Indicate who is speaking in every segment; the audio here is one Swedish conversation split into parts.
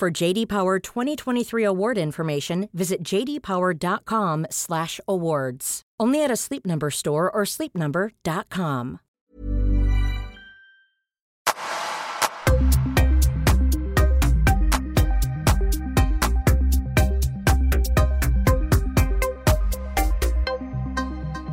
Speaker 1: For JD Power 2023 award information, visit jdpower.com/awards. Only at a Sleep Number store or sleepnumber.com.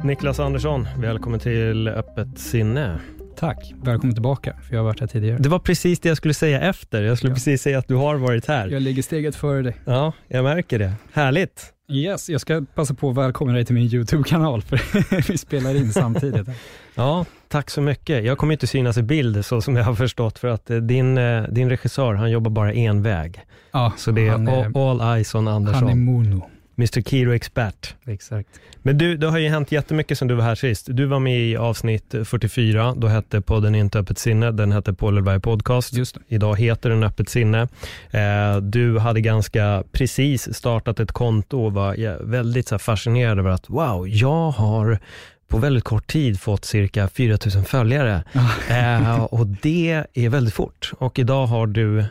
Speaker 2: Niklas Andersson, välkommen till Öppet sinne.
Speaker 3: Tack, välkommen tillbaka, för jag har varit här tidigare.
Speaker 2: Det var precis det jag skulle säga efter. Jag skulle
Speaker 3: Ja.
Speaker 2: precis säga att du har varit här.
Speaker 3: Jag ligger steget före dig.
Speaker 2: Ja, jag märker det. Härligt.
Speaker 3: Yes, jag ska passa på att välkomna dig till min YouTube-kanal, för vi spelar in samtidigt.
Speaker 2: Ja, tack så mycket. Jag kommer inte synas i bild så som jag har förstått för att eh, din, eh, din regissör, han jobbar bara en väg.
Speaker 3: Ja,
Speaker 2: Så det är, all, all eyes on
Speaker 3: han är
Speaker 2: Andersson.
Speaker 3: mono.
Speaker 2: Mr Kiro expert.
Speaker 3: Exakt.
Speaker 2: Men du, det har ju hänt jättemycket sen du var här sist. Du var med i avsnitt 44, då hette podden Inte öppet sinne, den hette Elberg Podcast. Idag heter den Öppet sinne. Eh, du hade ganska precis startat ett konto och var väldigt så fascinerad över att wow, jag har på väldigt kort tid fått cirka 4000 följare. Eh, och det är väldigt fort. Och idag har du,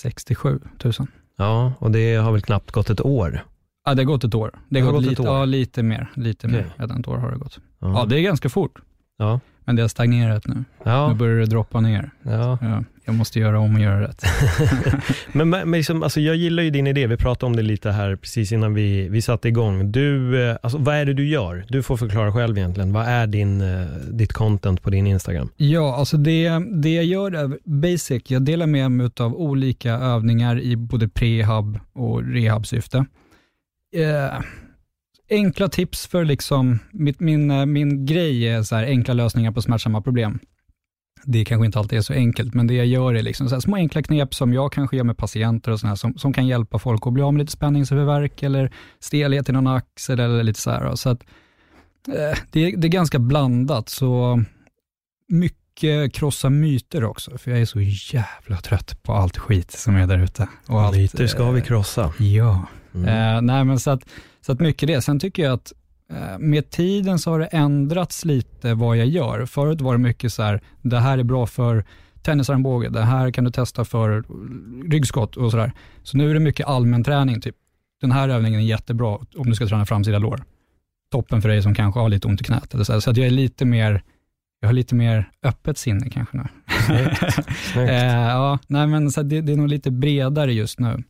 Speaker 3: 67 000.
Speaker 2: ja, och det har väl knappt gått ett år.
Speaker 3: Ja, det har gått ett år. Det
Speaker 2: har
Speaker 3: gått,
Speaker 2: gått
Speaker 3: lite. Ja, lite mer. Lite
Speaker 2: Okej.
Speaker 3: mer. Redan ett år har det gått.
Speaker 2: Ja,
Speaker 3: Ja, det är ganska fort.
Speaker 2: ja,
Speaker 3: Men det har stagnerat nu. Nu
Speaker 2: ja,
Speaker 3: börjar det droppa ner.
Speaker 2: ja.
Speaker 3: Ja, jag måste göra om och göra rätt.
Speaker 2: Men, men liksom, alltså, jag gillar ju din idé, vi pratade om det lite här precis innan vi, vi satte igång. Du, eh, alltså, vad är det du gör? Du får förklara själv egentligen. Vad är din, eh, ditt content på din Instagram?
Speaker 3: Ja, alltså det, det jag gör är basic. Jag delar med mig av olika övningar i både prehab och rehabsyfte. Eh, enkla tips för liksom, mitt, min, eh, min grej är så här, enkla lösningar på smärtsamma problem. Det kanske inte alltid är så enkelt, men det jag gör är liksom så här små enkla knep som jag kanske gör med patienter och såna som, som kan hjälpa folk att bli av med lite spänningsövervärk eller stelhet i någon axel eller lite så här. Så att, eh, det, är- det är ganska blandat, så mycket krossa myter också, för jag är så jävla trött på allt skit som är där ute. Och allt,
Speaker 2: Myter ska vi
Speaker 3: eh,
Speaker 2: krossa.
Speaker 3: Ja.
Speaker 2: Mm.
Speaker 3: Eh, nej, men så att, så att mycket det. Sen tycker jag att eh, med tiden så har det ändrats lite vad jag gör. Förut var det mycket så här, det här är bra för tennisarmbåge, det här kan du testa för ryggskott och sådär. Så nu är det mycket allmän träning, typ. Den här övningen är jättebra om du ska träna framsida lår. Toppen för dig som kanske har lite ont i knät. Eller så så att jag är lite mer, jag har lite mer öppet sinne kanske nu.
Speaker 2: Snyggt.
Speaker 3: Eh, ja, nej men så det, det är nog lite bredare just nu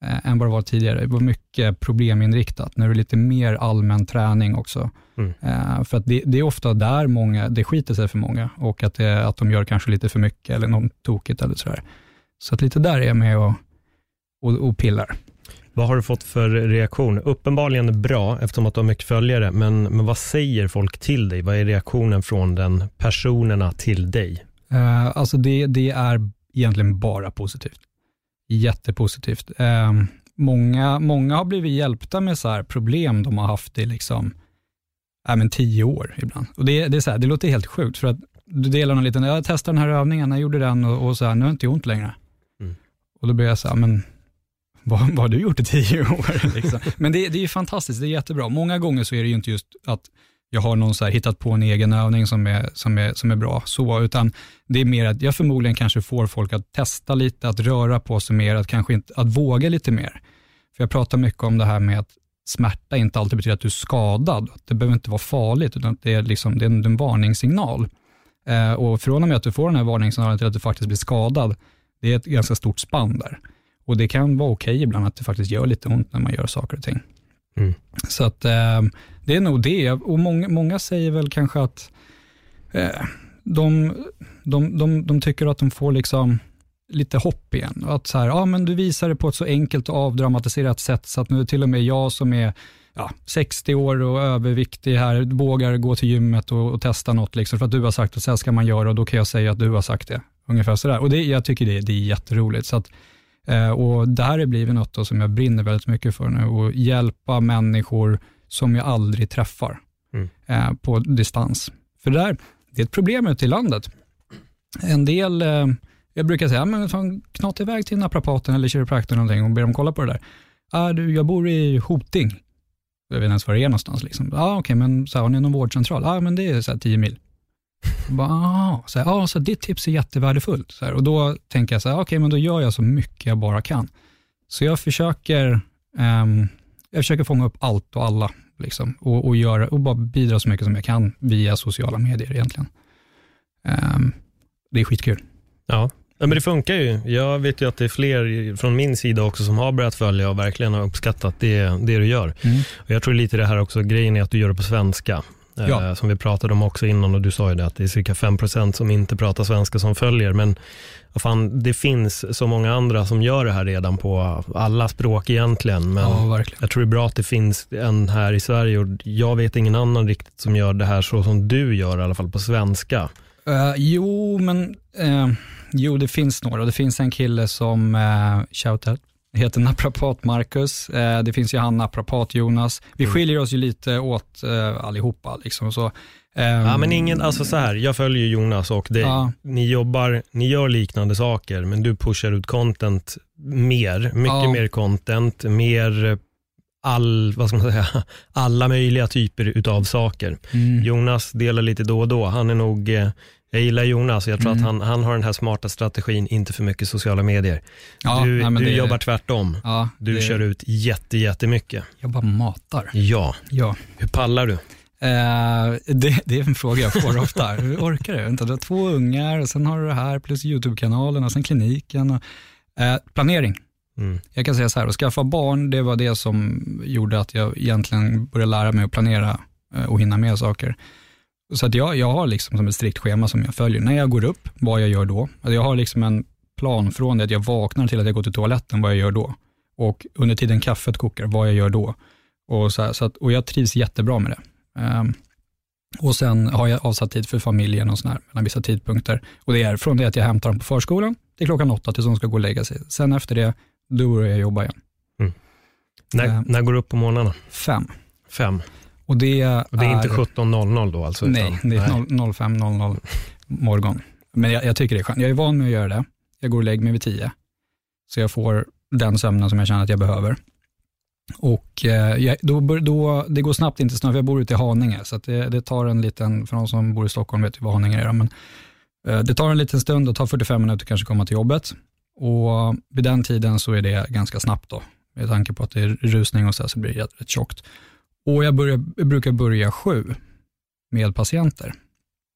Speaker 3: än vad det var tidigare. Det var mycket probleminriktat. Nu är det lite mer allmän träning också.
Speaker 2: Mm.
Speaker 3: Eh, för att det, det är ofta där många, det skiter sig för många och att, det, att de gör kanske lite för mycket eller något tokigt eller sådär. Så att lite där är jag med och, och, och pillar.
Speaker 2: Vad har du fått för reaktion? Uppenbarligen bra eftersom att du har mycket följare, men, men vad säger folk till dig? Vad är reaktionen från den personerna till dig?
Speaker 3: Eh, alltså det, det är egentligen bara positivt. Jättepositivt. Eh, många, många har blivit hjälpta med så här problem de har haft i liksom, äh, men tio år ibland. Och det, det, är så här, det låter helt sjukt, för att du delar någon liten, jag testade den här övningen, jag gjorde den och, och så här, nu har inte ont längre.
Speaker 2: Mm.
Speaker 3: Och då blir jag så här, men vad, vad har du gjort i tio år? Liksom. Men det, det är ju fantastiskt, det är jättebra. Många gånger så är det ju inte just att jag har någon så här hittat på en egen övning som är, som är, som är bra, så, utan det är mer att jag förmodligen kanske får folk att testa lite, att röra på sig mer, att kanske inte, att våga lite mer. För jag pratar mycket om det här med att smärta inte alltid betyder att du är skadad. Det behöver inte vara farligt, utan det är, liksom, det är en, en varningssignal. Eh, och från och med att du får den här varningssignalen till att du faktiskt blir skadad, det är ett ganska stort spann där. Och det kan vara okej ibland att det faktiskt gör lite ont när man gör saker och ting.
Speaker 2: Mm.
Speaker 3: Så att eh, det är nog det. Och många, många säger väl kanske att eh, de, de, de, de tycker att de får liksom lite hopp igen. Att så här, ja men du visar det på ett så enkelt och avdramatiserat sätt så att nu till och med jag som är ja, 60 år och överviktig här vågar gå till gymmet och, och testa något liksom, för att du har sagt att så här ska man göra och då kan jag säga att du har sagt det. Ungefär sådär. Och det, jag tycker det, det är jätteroligt. Så att, Eh, och det här har blivit något som jag brinner väldigt mycket för nu, att hjälpa människor som jag aldrig träffar
Speaker 2: Mm.
Speaker 3: eh, på distans. För det, där, det är ett problem ute i landet. En del, eh, jag brukar säga, "Ja, men fan, knata iväg till naprapaten eller kiropraktorn eller någonting och ber dem kolla på det där. Ah, du, jag bor i Hoting. Jag vet inte ens var det är någonstans. Liksom. Ah, Okej, men så här, har ni någon vårdcentral? Ja, ah, men det är så här, 10 mil. Bara, ah, så, här, ah, så ditt tips är jättevärdefullt. Så här, och då tänker jag så här, okej, men då gör jag så mycket jag bara kan. Så jag försöker, ehm, jag försöker fånga upp allt och alla liksom, och, och, göra, och bara bidra så mycket som jag kan via sociala medier egentligen. Ehm, det är skitkul.
Speaker 2: Ja. ja, men det funkar ju. Jag vet ju att det är fler från min sida också som har börjat följa och verkligen har uppskattat det, det du gör.
Speaker 3: Mm.
Speaker 2: Och jag tror lite det här också, grejen är att du gör det på svenska. Eh,
Speaker 3: Ja.
Speaker 2: Som vi pratade om också innan och du sa ju det att det är cirka 5% som inte pratar svenska som följer. Men fan, det finns så många andra som gör det här redan på alla språk egentligen. Men
Speaker 3: Ja,
Speaker 2: jag tror det är bra att det finns en här i Sverige och jag vet ingen annan riktigt som gör det här så som du gör i alla fall på svenska.
Speaker 3: Eh, jo, men eh, jo, det finns några. Det finns en kille som, uh, shoutout, heter Naprapat Marcus. Eh, det finns ju han Naprapat Jonas. Vi
Speaker 2: Mm.
Speaker 3: skiljer oss ju lite åt uh, allihopa. Liksom, så, ehm,
Speaker 2: Ja, men ingen, alltså så här, jag följer Jonas och dig.
Speaker 3: Ja.
Speaker 2: Ni jobbar, ni gör liknande saker, men du pushar ut content mer, mycket
Speaker 3: Ja.
Speaker 2: mer content, mer eh, all, vad ska man säga, alla möjliga typer utav saker.
Speaker 3: mm,
Speaker 2: Jonas delar lite då och då. Han är nog, eh, jag gillar Jonas, jag tror
Speaker 3: Mm.
Speaker 2: att han, han har den här smarta strategin, inte för mycket sociala medier.
Speaker 3: ja,
Speaker 2: du
Speaker 3: nej,
Speaker 2: du
Speaker 3: det-
Speaker 2: jobbar tvärtom.
Speaker 3: ja,
Speaker 2: Du
Speaker 3: det,
Speaker 2: kör ut jätte, jättemycket.
Speaker 3: Jag bara matar.
Speaker 2: Ja,
Speaker 3: Ja.
Speaker 2: hur pallar du?
Speaker 3: Eh, det, det är en fråga jag får ofta. Hur orkar du? Vänta, du har två ungar och sen har du det här plus YouTube-kanalen och sen kliniken. Och, eh, planering.
Speaker 2: Mm.
Speaker 3: Jag kan säga så här, att skaffa barn, det var det som gjorde att jag egentligen började lära mig att planera eh, och hinna med saker. Så att jag, jag har liksom som ett strikt schema som jag följer. När jag går upp, vad jag gör då. Alltså jag har liksom en plan från det att jag vaknar till att jag går till toaletten, vad jag gör då. Och under tiden kaffet kokar, vad jag gör då. Och, så här, så att, och jag trivs jättebra med det. Ehm, och sen har jag avsatt tid för familjen och sådär, mellan vissa tidpunkter. Och det är från det att jag hämtar dem på förskolan till klockan åtta tills de ska gå och lägga sig. Sen efter det, då börjar jag jobba igen.
Speaker 2: När,
Speaker 3: Eh.
Speaker 2: när går du upp på morgnarna?
Speaker 3: Fem.
Speaker 2: Fem.
Speaker 3: Och det,
Speaker 2: Och det är inte 17.00 då alltså?
Speaker 3: Nej,
Speaker 2: utan-
Speaker 3: det är 0- 05.00 morgon. Men jag, jag tycker det är skönt. Jag är van med att göra det. Jag går och lägger mig vid tio. Så jag får den sömnen som jag känner att jag behöver. Och eh, då, då, det går snabbt inte snabbt, för jag bor ute i Haninge, så det, det tar en liten, för de som bor i Stockholm vet ju vad Haninge är, men eh, det tar en liten stund, det tar 45 minuter kanske att komma till jobbet. Och vid den tiden så är det ganska snabbt då, med tanke på att det är rusning och så, här, så blir det rätt tjockt. Och jag, börjar, jag brukar börja sju med patienter.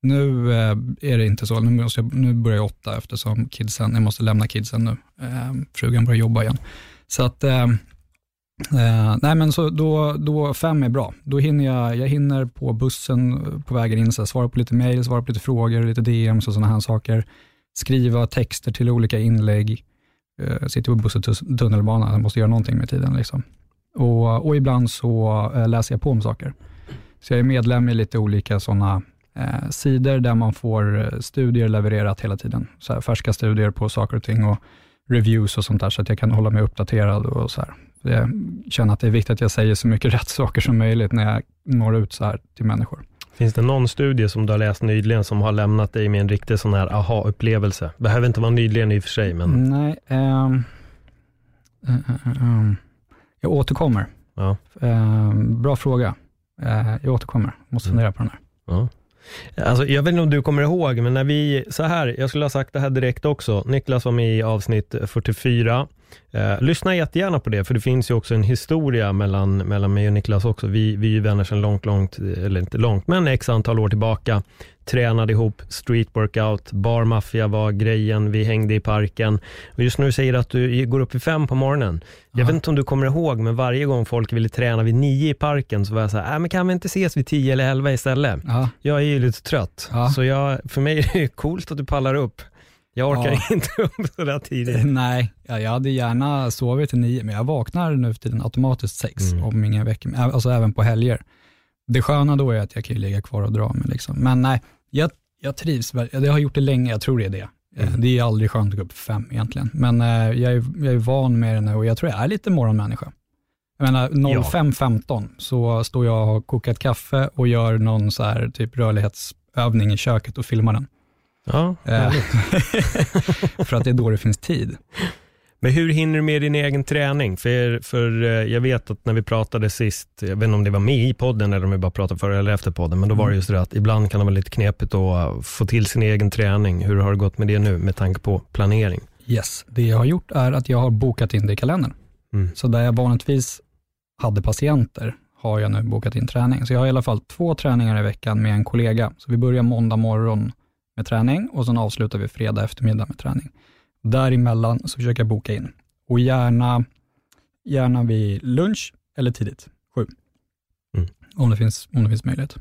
Speaker 3: Nu eh, är det inte så, nu, måste jag, nu börjar jag åtta eftersom kidsen, jag måste lämna kidsen nu. Eh, frugan börjar jobba igen. Så att, eh, eh, nej men så då, då fem är bra. Då hinner jag, jag hinner på bussen på vägen in, så här, svara på lite mejl, svara på lite frågor, lite DMs och sådana här saker. Skriva texter till olika inlägg. Eh, sitter på buss och tunnelbana, jag måste göra någonting med tiden. Liksom. Och, och ibland så eh, läser jag på om saker. Så jag är medlem i lite olika sådana eh, sidor där man får eh, studier levererat hela tiden. Så färska studier på saker och ting och reviews och sånt där, så att jag kan hålla mig uppdaterad och så här. Jag känner att det är viktigt att jag säger så mycket rätt saker som möjligt när jag når ut så här till människor.
Speaker 2: Finns det någon studie som du har läst nyligen som har lämnat dig med en riktig sån här aha-upplevelse? Behöver inte vara nyligen i och för sig, men
Speaker 3: Nej, eh, eh, eh, ehm, jag återkommer.
Speaker 2: ja.
Speaker 3: Ehm, bra fråga. Eh, jag återkommer, måste
Speaker 2: Mm.
Speaker 3: fundera på den här.
Speaker 2: ja. Alltså, jag vet inte om du kommer ihåg, men när vi, så här, jag skulle ha sagt det här direkt också. Niklas var med i avsnitt 44. Eh, lyssna jättegärna på det, för det finns ju också en historia mellan, mellan mig och Niklas också. Vi, vi är ju vänner sedan långt, långt, eller inte långt, men x antal år tillbaka. Tränade ihop, street workout, bar maffia var grejen, vi hängde i parken. Och just du säger att du går upp vid fem på morgonen. Jag
Speaker 3: Ja.
Speaker 2: vet inte om du kommer ihåg, men varje gång folk ville träna vid nio i parken så var jag så här, äh, men kan vi inte ses vid tio eller elva istället?
Speaker 3: Ja,
Speaker 2: Jag är ju lite trött,
Speaker 3: Ja.
Speaker 2: så jag, för mig är det coolt att du pallar upp. Jag orkar
Speaker 3: Ja.
Speaker 2: inte upp så där tidigt.
Speaker 3: Nej, ja, jag hade gärna sovit till nio, men jag vaknar nu för tiden automatiskt sex,
Speaker 2: Mm.
Speaker 3: om ingen väcker mig. Alltså även på helger. Det sköna då är att jag kan ju ligga kvar och dra mig. Liksom. Men nej, jag, jag trivs, jag har gjort det länge, jag tror det är det. Mm. Det är aldrig skönt att gå upp fem egentligen, men eh, jag, är, jag är van med det nu och jag tror jag är lite morgonmänniska. Jag menar 05.15 så står jag och har kokat kaffe och gör någon så här typ rörlighetsövning i köket och filmar den.
Speaker 2: Ja,
Speaker 3: eh, För att det är då det finns tid.
Speaker 2: Men hur hinner du med din egen träning? För, för eh, jag vet att när vi pratade sist, jag vet inte om det var med i podden eller om vi bara pratade före eller efter podden, men då var det mm. just det att ibland kan det vara lite knepigt att få till sin egen träning. Hur har det gått med det nu med tanke på planering?
Speaker 3: Yes, det jag har gjort är att jag har bokat in det i kalendern. Mm. Så där jag vanligtvis hade patienter har jag nu bokat in träning. Så jag har i alla fall två träningar i veckan med en kollega. Så vi börjar måndag morgon med träning och sen avslutar vi fredag eftermiddag med träning. Däremellan så försöker jag boka in och gärna, gärna vid lunch eller tidigt, sju. Mm. Om, det finns, om det finns möjlighet.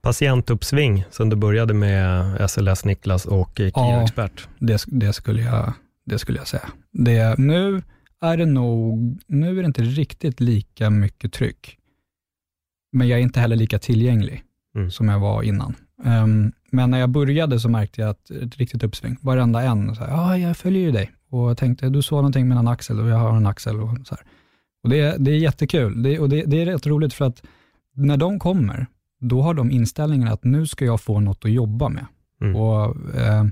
Speaker 2: Patientuppsving som du började med SLS Niklas och KIA-expert.
Speaker 3: Ja, det, det, skulle jag, det skulle jag säga. Det, nu är det nog, nu är det inte riktigt lika mycket tryck, men jag är inte heller lika tillgänglig mm. som jag var innan. Um, men när jag började så märkte jag att ett riktigt uppsving. Varenda en, så här, ja, jag följer ju dig. Och jag tänkte, du såg någonting med en axel och jag har en axel. Och så här. Och det, det är jättekul. Det, och det, det är rätt roligt för att när de kommer, då har de inställningen att nu ska jag få något att jobba med. Mm. Och eh,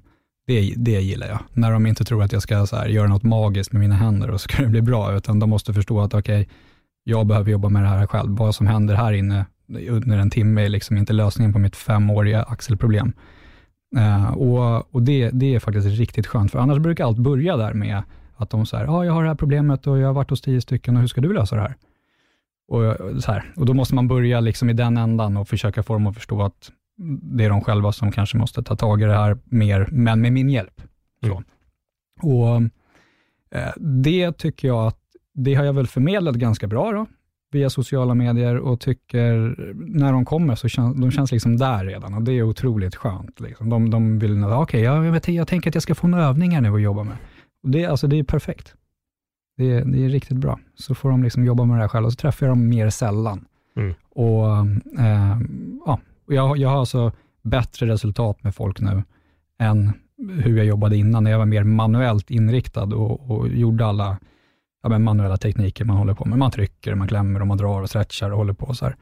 Speaker 3: det, det gillar jag. När de inte tror att jag ska så här, göra något magiskt med mina händer och så ska det bli bra, utan de måste förstå att okej, okay, jag behöver jobba med det här själv. Vad som händer här inne under en timme är liksom inte lösningen på mitt femåriga axelproblem. Uh, och och det, det är faktiskt riktigt skönt, för annars brukar allt börja där med att de säger, ja, ah, jag har det här problemet och jag har varit hos tio stycken och hur ska du lösa det här? Och, så här, och då måste man börja liksom i den ändan och försöka få dem att förstå att det är de själva som kanske måste ta tag i det här mer, men med min hjälp. Mm. Och eh, Det tycker jag att, det har jag väl förmedlat ganska bra då, via sociala medier och tycker, när de kommer så känns de känns liksom där redan och det är otroligt skönt. Liksom. De, de vill, okej, okay, jag, jag tänker att jag ska få en övning här nu att jobba med. Och det, alltså, det är perfekt. Det är, det är riktigt bra. Så får de liksom jobba med det här själva, så träffar jag dem mer sällan. Mm. Och eh, ja, jag, jag har alltså bättre resultat med folk nu än hur jag jobbade innan, när jag var mer manuellt inriktad och, och gjorde alla ja, men manuella tekniker man håller på med. Man trycker, man klämmer och man drar och stretchar och håller på så här.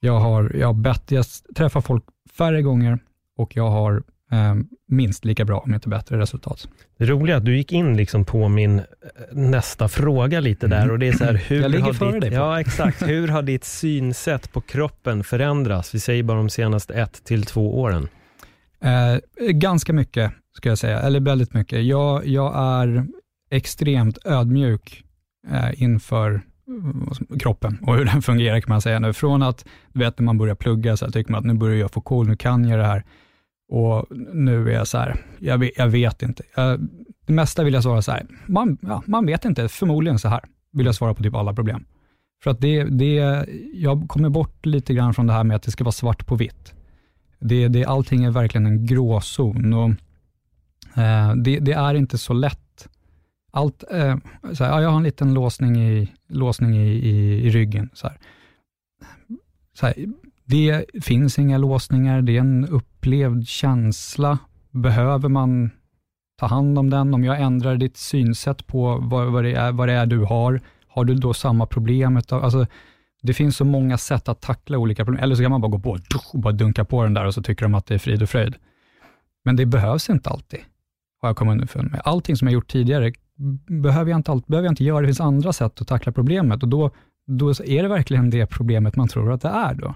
Speaker 3: Jag har, jag har bett, jag träffar folk färre gånger och jag har eh, minst lika bra, om inte bättre resultat.
Speaker 2: Det roliga är att du gick in liksom på min eh, nästa fråga lite där mm. och det är så här, hur
Speaker 3: jag ligger före ditt, dig. På.
Speaker 2: Ja, exakt. Hur har ditt synsätt på kroppen förändrats? Vi säger bara de senaste ett till två åren.
Speaker 3: Eh, ganska mycket, ska jag säga, eller väldigt mycket. Jag, jag är extremt ödmjuk Eh, inför kroppen och hur den fungerar kan man säga nu. Från att, du vet när man börjar plugga, så här, tycker man att nu börjar jag få cool, nu kan jag det här. Och nu är jag så här, jag vet, jag vet inte. Jag, det mesta vill jag svara så här, man, ja, man vet inte, förmodligen så här, vill jag svara på typ alla problem. För att det, det, jag kommer bort lite grann från det här med att det ska vara svart på vitt. Det, det, allting är verkligen en gråzon och eh, det, det, är inte så lätt allt, eh, så här, ja, jag har en liten låsning i, låsning i, i, i ryggen. Så här. Så här, det finns inga låsningar, det är en upplevd känsla. Behöver man ta hand om den? Om jag ändrar ditt synsätt på vad, vad, det, är, vad det är du har, har du då samma problem? Alltså, det finns så många sätt att tackla olika problem, eller så kan man bara gå på och bara dunka på den där och så tycker de att det är frid och fröjd. Men det behövs inte alltid, har jag kommit underfund med. Allting som jag gjort tidigare behöver jag inte, allt, behöver jag inte göra, det finns andra sätt att tackla problemet och då, då är det verkligen det problemet man tror att det är då.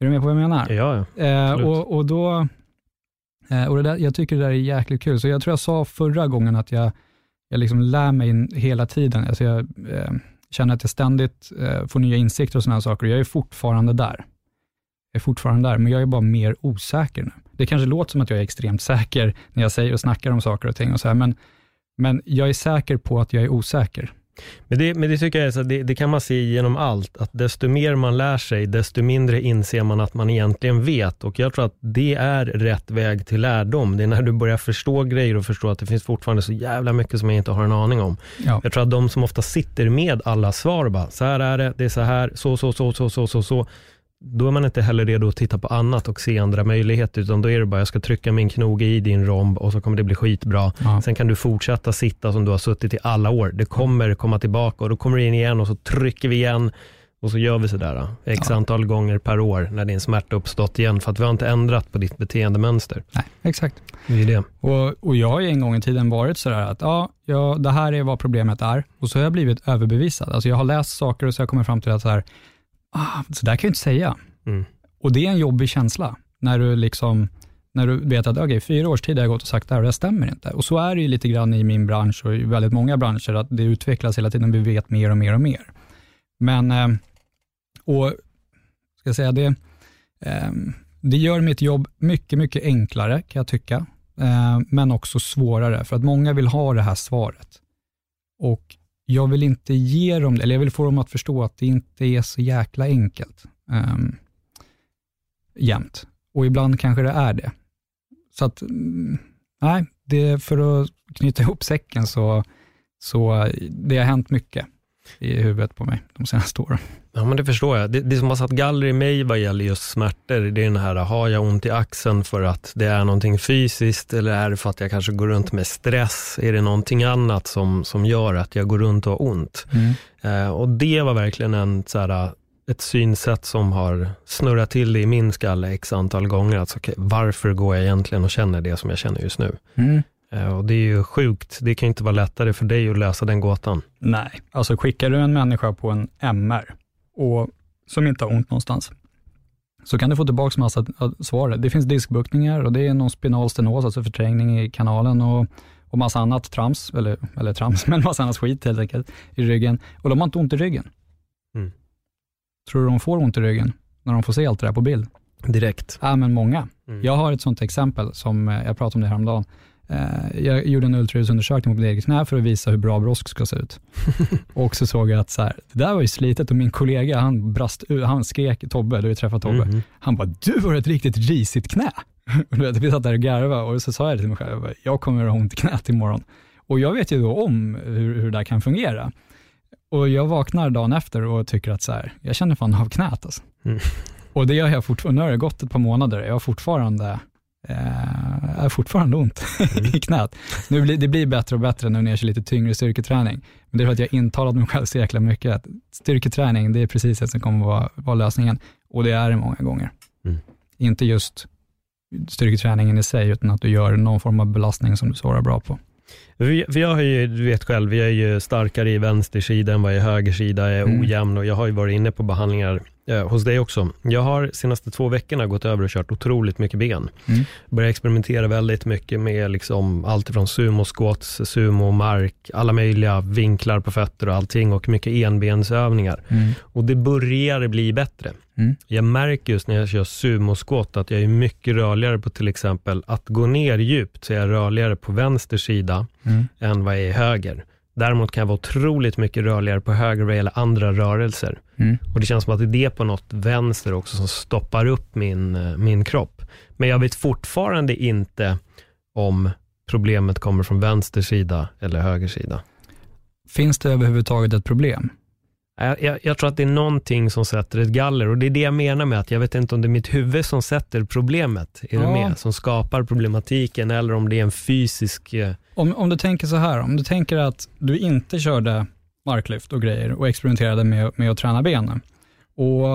Speaker 3: Är du med på vad jag menar?
Speaker 2: Ja,
Speaker 3: ja. Eh, och, och då, eh, och det där, jag tycker det där är jäkligt kul, så jag tror jag sa förra gången att jag, jag liksom lär mig hela tiden. Alltså jag eh, känner att jag ständigt eh, får nya insikter och sådana saker, och jag är fortfarande där. Jag är fortfarande där, men jag är bara mer osäker nu. Det kanske låter som att jag är extremt säker när jag säger och snackar om saker och ting, och så här, men men jag är säker på att jag är osäker.
Speaker 2: Men det, men det tycker jag är så, det, det, kan man se genom allt, att desto mer man lär sig, desto mindre inser man att man egentligen vet. Och jag tror att det är rätt väg till lärdom. Det är när du börjar förstå grejer och förstå att det finns fortfarande så jävla mycket som jag inte har en aning om. Ja. Jag tror att de som ofta sitter med alla svar, bara, så här är det, det är så här, så, så, så, så, så, så, så. Då är man inte heller redo att titta på annat och se andra möjligheter, utan då är det bara, jag ska trycka min knoge i din romb och så kommer det bli skitbra.
Speaker 3: Ja.
Speaker 2: Sen kan du fortsätta sitta som du har suttit i alla år. Det kommer komma tillbaka och då kommer du in igen och så trycker vi igen och så gör vi sådär x
Speaker 3: Ja.
Speaker 2: antal gånger per år när din smärta uppstått igen, för att vi har inte ändrat på ditt beteendemönster.
Speaker 3: Nej, exakt.
Speaker 2: Det är det.
Speaker 3: Och, och jag har ju en gång i tiden varit sådär att ja, ja, det här är vad problemet är och så har jag blivit överbevisad. Alltså jag har läst saker och så har jag kommit fram till att så här, ah, så där kan jag inte säga.
Speaker 2: Mm.
Speaker 3: Och det är en jobbig känsla, när du liksom när du vet att okay, fyra års tid har jag gått och sagt det här och det stämmer inte. Och så är det ju lite grann i min bransch och i väldigt många branscher, att det utvecklas hela tiden, vi vet mer och mer och mer. Men, eh, och ska jag säga det, eh, det gör mitt jobb mycket, mycket enklare kan jag tycka, eh, men också svårare, för att många vill ha det här svaret. Och jag vill inte ge dem, eller jag vill få dem att förstå att det inte är så jäkla enkelt um, jämt. Och ibland kanske det är det. Så att, mm, nej, det, för att knyta ihop säcken så, så det har hänt mycket i huvudet på mig de senaste åren.
Speaker 2: Ja, men det förstår jag. Det, det som har satt galler i mig vad gäller just smärtor, det är den här, har jag ont i axeln för att det är någonting fysiskt eller är det för att jag kanske går runt med stress? Är det någonting annat som, som gör att jag går runt och har ont? Eh, och det var verkligen en, så här, ett synsätt som har snurrat till i min skalle x antal gånger. Alltså, okay, varför går jag egentligen och känner det som jag känner just nu?
Speaker 3: Mm.
Speaker 2: Eh, och det är ju sjukt. Det kan inte vara lättare för dig att lösa den gåtan.
Speaker 3: Nej, alltså skickar du en människa på en MR och, som inte har ont någonstans, så kan du få tillbaka massa äh, svar. Det finns diskbuktningar och det är någon spinal stenos, alltså förträngning i kanalen och, och massa annat trams, eller, eller trams, men massa annat skit helt enkelt i ryggen. Och de har inte ont i ryggen.
Speaker 2: Mm.
Speaker 3: Tror du de får ont i ryggen när de får se allt det där på bild?
Speaker 2: Direkt.
Speaker 3: Ja, men många.
Speaker 2: Mm.
Speaker 3: Jag har ett sånt exempel som, eh, jag pratade om det häromdagen. Eh, Jag gjorde en ultraljudsundersökning på mitt eget knä för att visa hur bra brosk ska se ut. och så såg jag att så här, det där var ju slitet och min kollega han brast ut, han skrek, Tobbe, du har ju träffat Tobbe,
Speaker 2: Mhm.
Speaker 3: han bara, du har ett riktigt risigt knä. Och vet, vi satt där och garvade och så sa jag till mig själv, jag, bara, jag kommer att ha ont i knät imorgon. Och jag vet ju då om hur, hur det där kan fungera. Och jag vaknar dagen efter och tycker att så här, jag känner fan av knät alltså.
Speaker 2: Mm.
Speaker 3: Och det gör jag fortfarande, nu har det gått ett par månader, jag har fortfarande eh, har fortfarande ont i knät. Nu blir, det blir bättre och bättre nu när jag kör lite tyngre styrketräning. Men det är för att jag intalat mig själv så jäkla mycket att styrketräning, det är precis det som kommer vara, vara lösningen. Och det är det många gånger.
Speaker 2: Mm.
Speaker 3: Inte just styrketräningen i sig, utan att du gör någon form av belastning som du svarar bra på.
Speaker 2: Vi- jag har ju, du vet själv, jag är ju starkare i vänster sida än vad är i höger sida, är
Speaker 3: Mm.
Speaker 2: ojämn och jag har ju varit inne på behandlingar eh, hos dig också. Jag har senaste två veckorna gått över och kört otroligt mycket ben.
Speaker 3: Mm.
Speaker 2: Börjat experimentera väldigt mycket med liksom allt från sumo squats, sumo mark, alla möjliga vinklar på fötter och allting och mycket enbensövningar.
Speaker 3: Mm.
Speaker 2: Och det börjar bli bättre.
Speaker 3: Mm.
Speaker 2: Jag märker just när jag kör sumo-squat att jag är mycket rörligare på till exempel att gå ner djupt, så jag är rörligare på vänster sida
Speaker 3: Mm.
Speaker 2: än vad jag är höger. Däremot kan jag vara otroligt mycket rörligare på höger vad gäller andra rörelser.
Speaker 3: Mm.
Speaker 2: Och det känns som att det är det på något vänster också som stoppar upp min, eh, min kropp. Men jag vet fortfarande inte om problemet kommer från vänster sida eller höger sida.
Speaker 3: Finns det överhuvudtaget ett problem?
Speaker 2: Jag, jag, jag tror att det är någonting som sätter ett galler och det är det jag menar med att jag vet inte om det är mitt huvud som sätter problemet, är du
Speaker 3: Ja.
Speaker 2: med? Som skapar problematiken eller om det är en fysisk... eh,
Speaker 3: Om, om du tänker så här, om du tänker att du inte körde marklyft och grejer och experimenterade med, med att träna benen och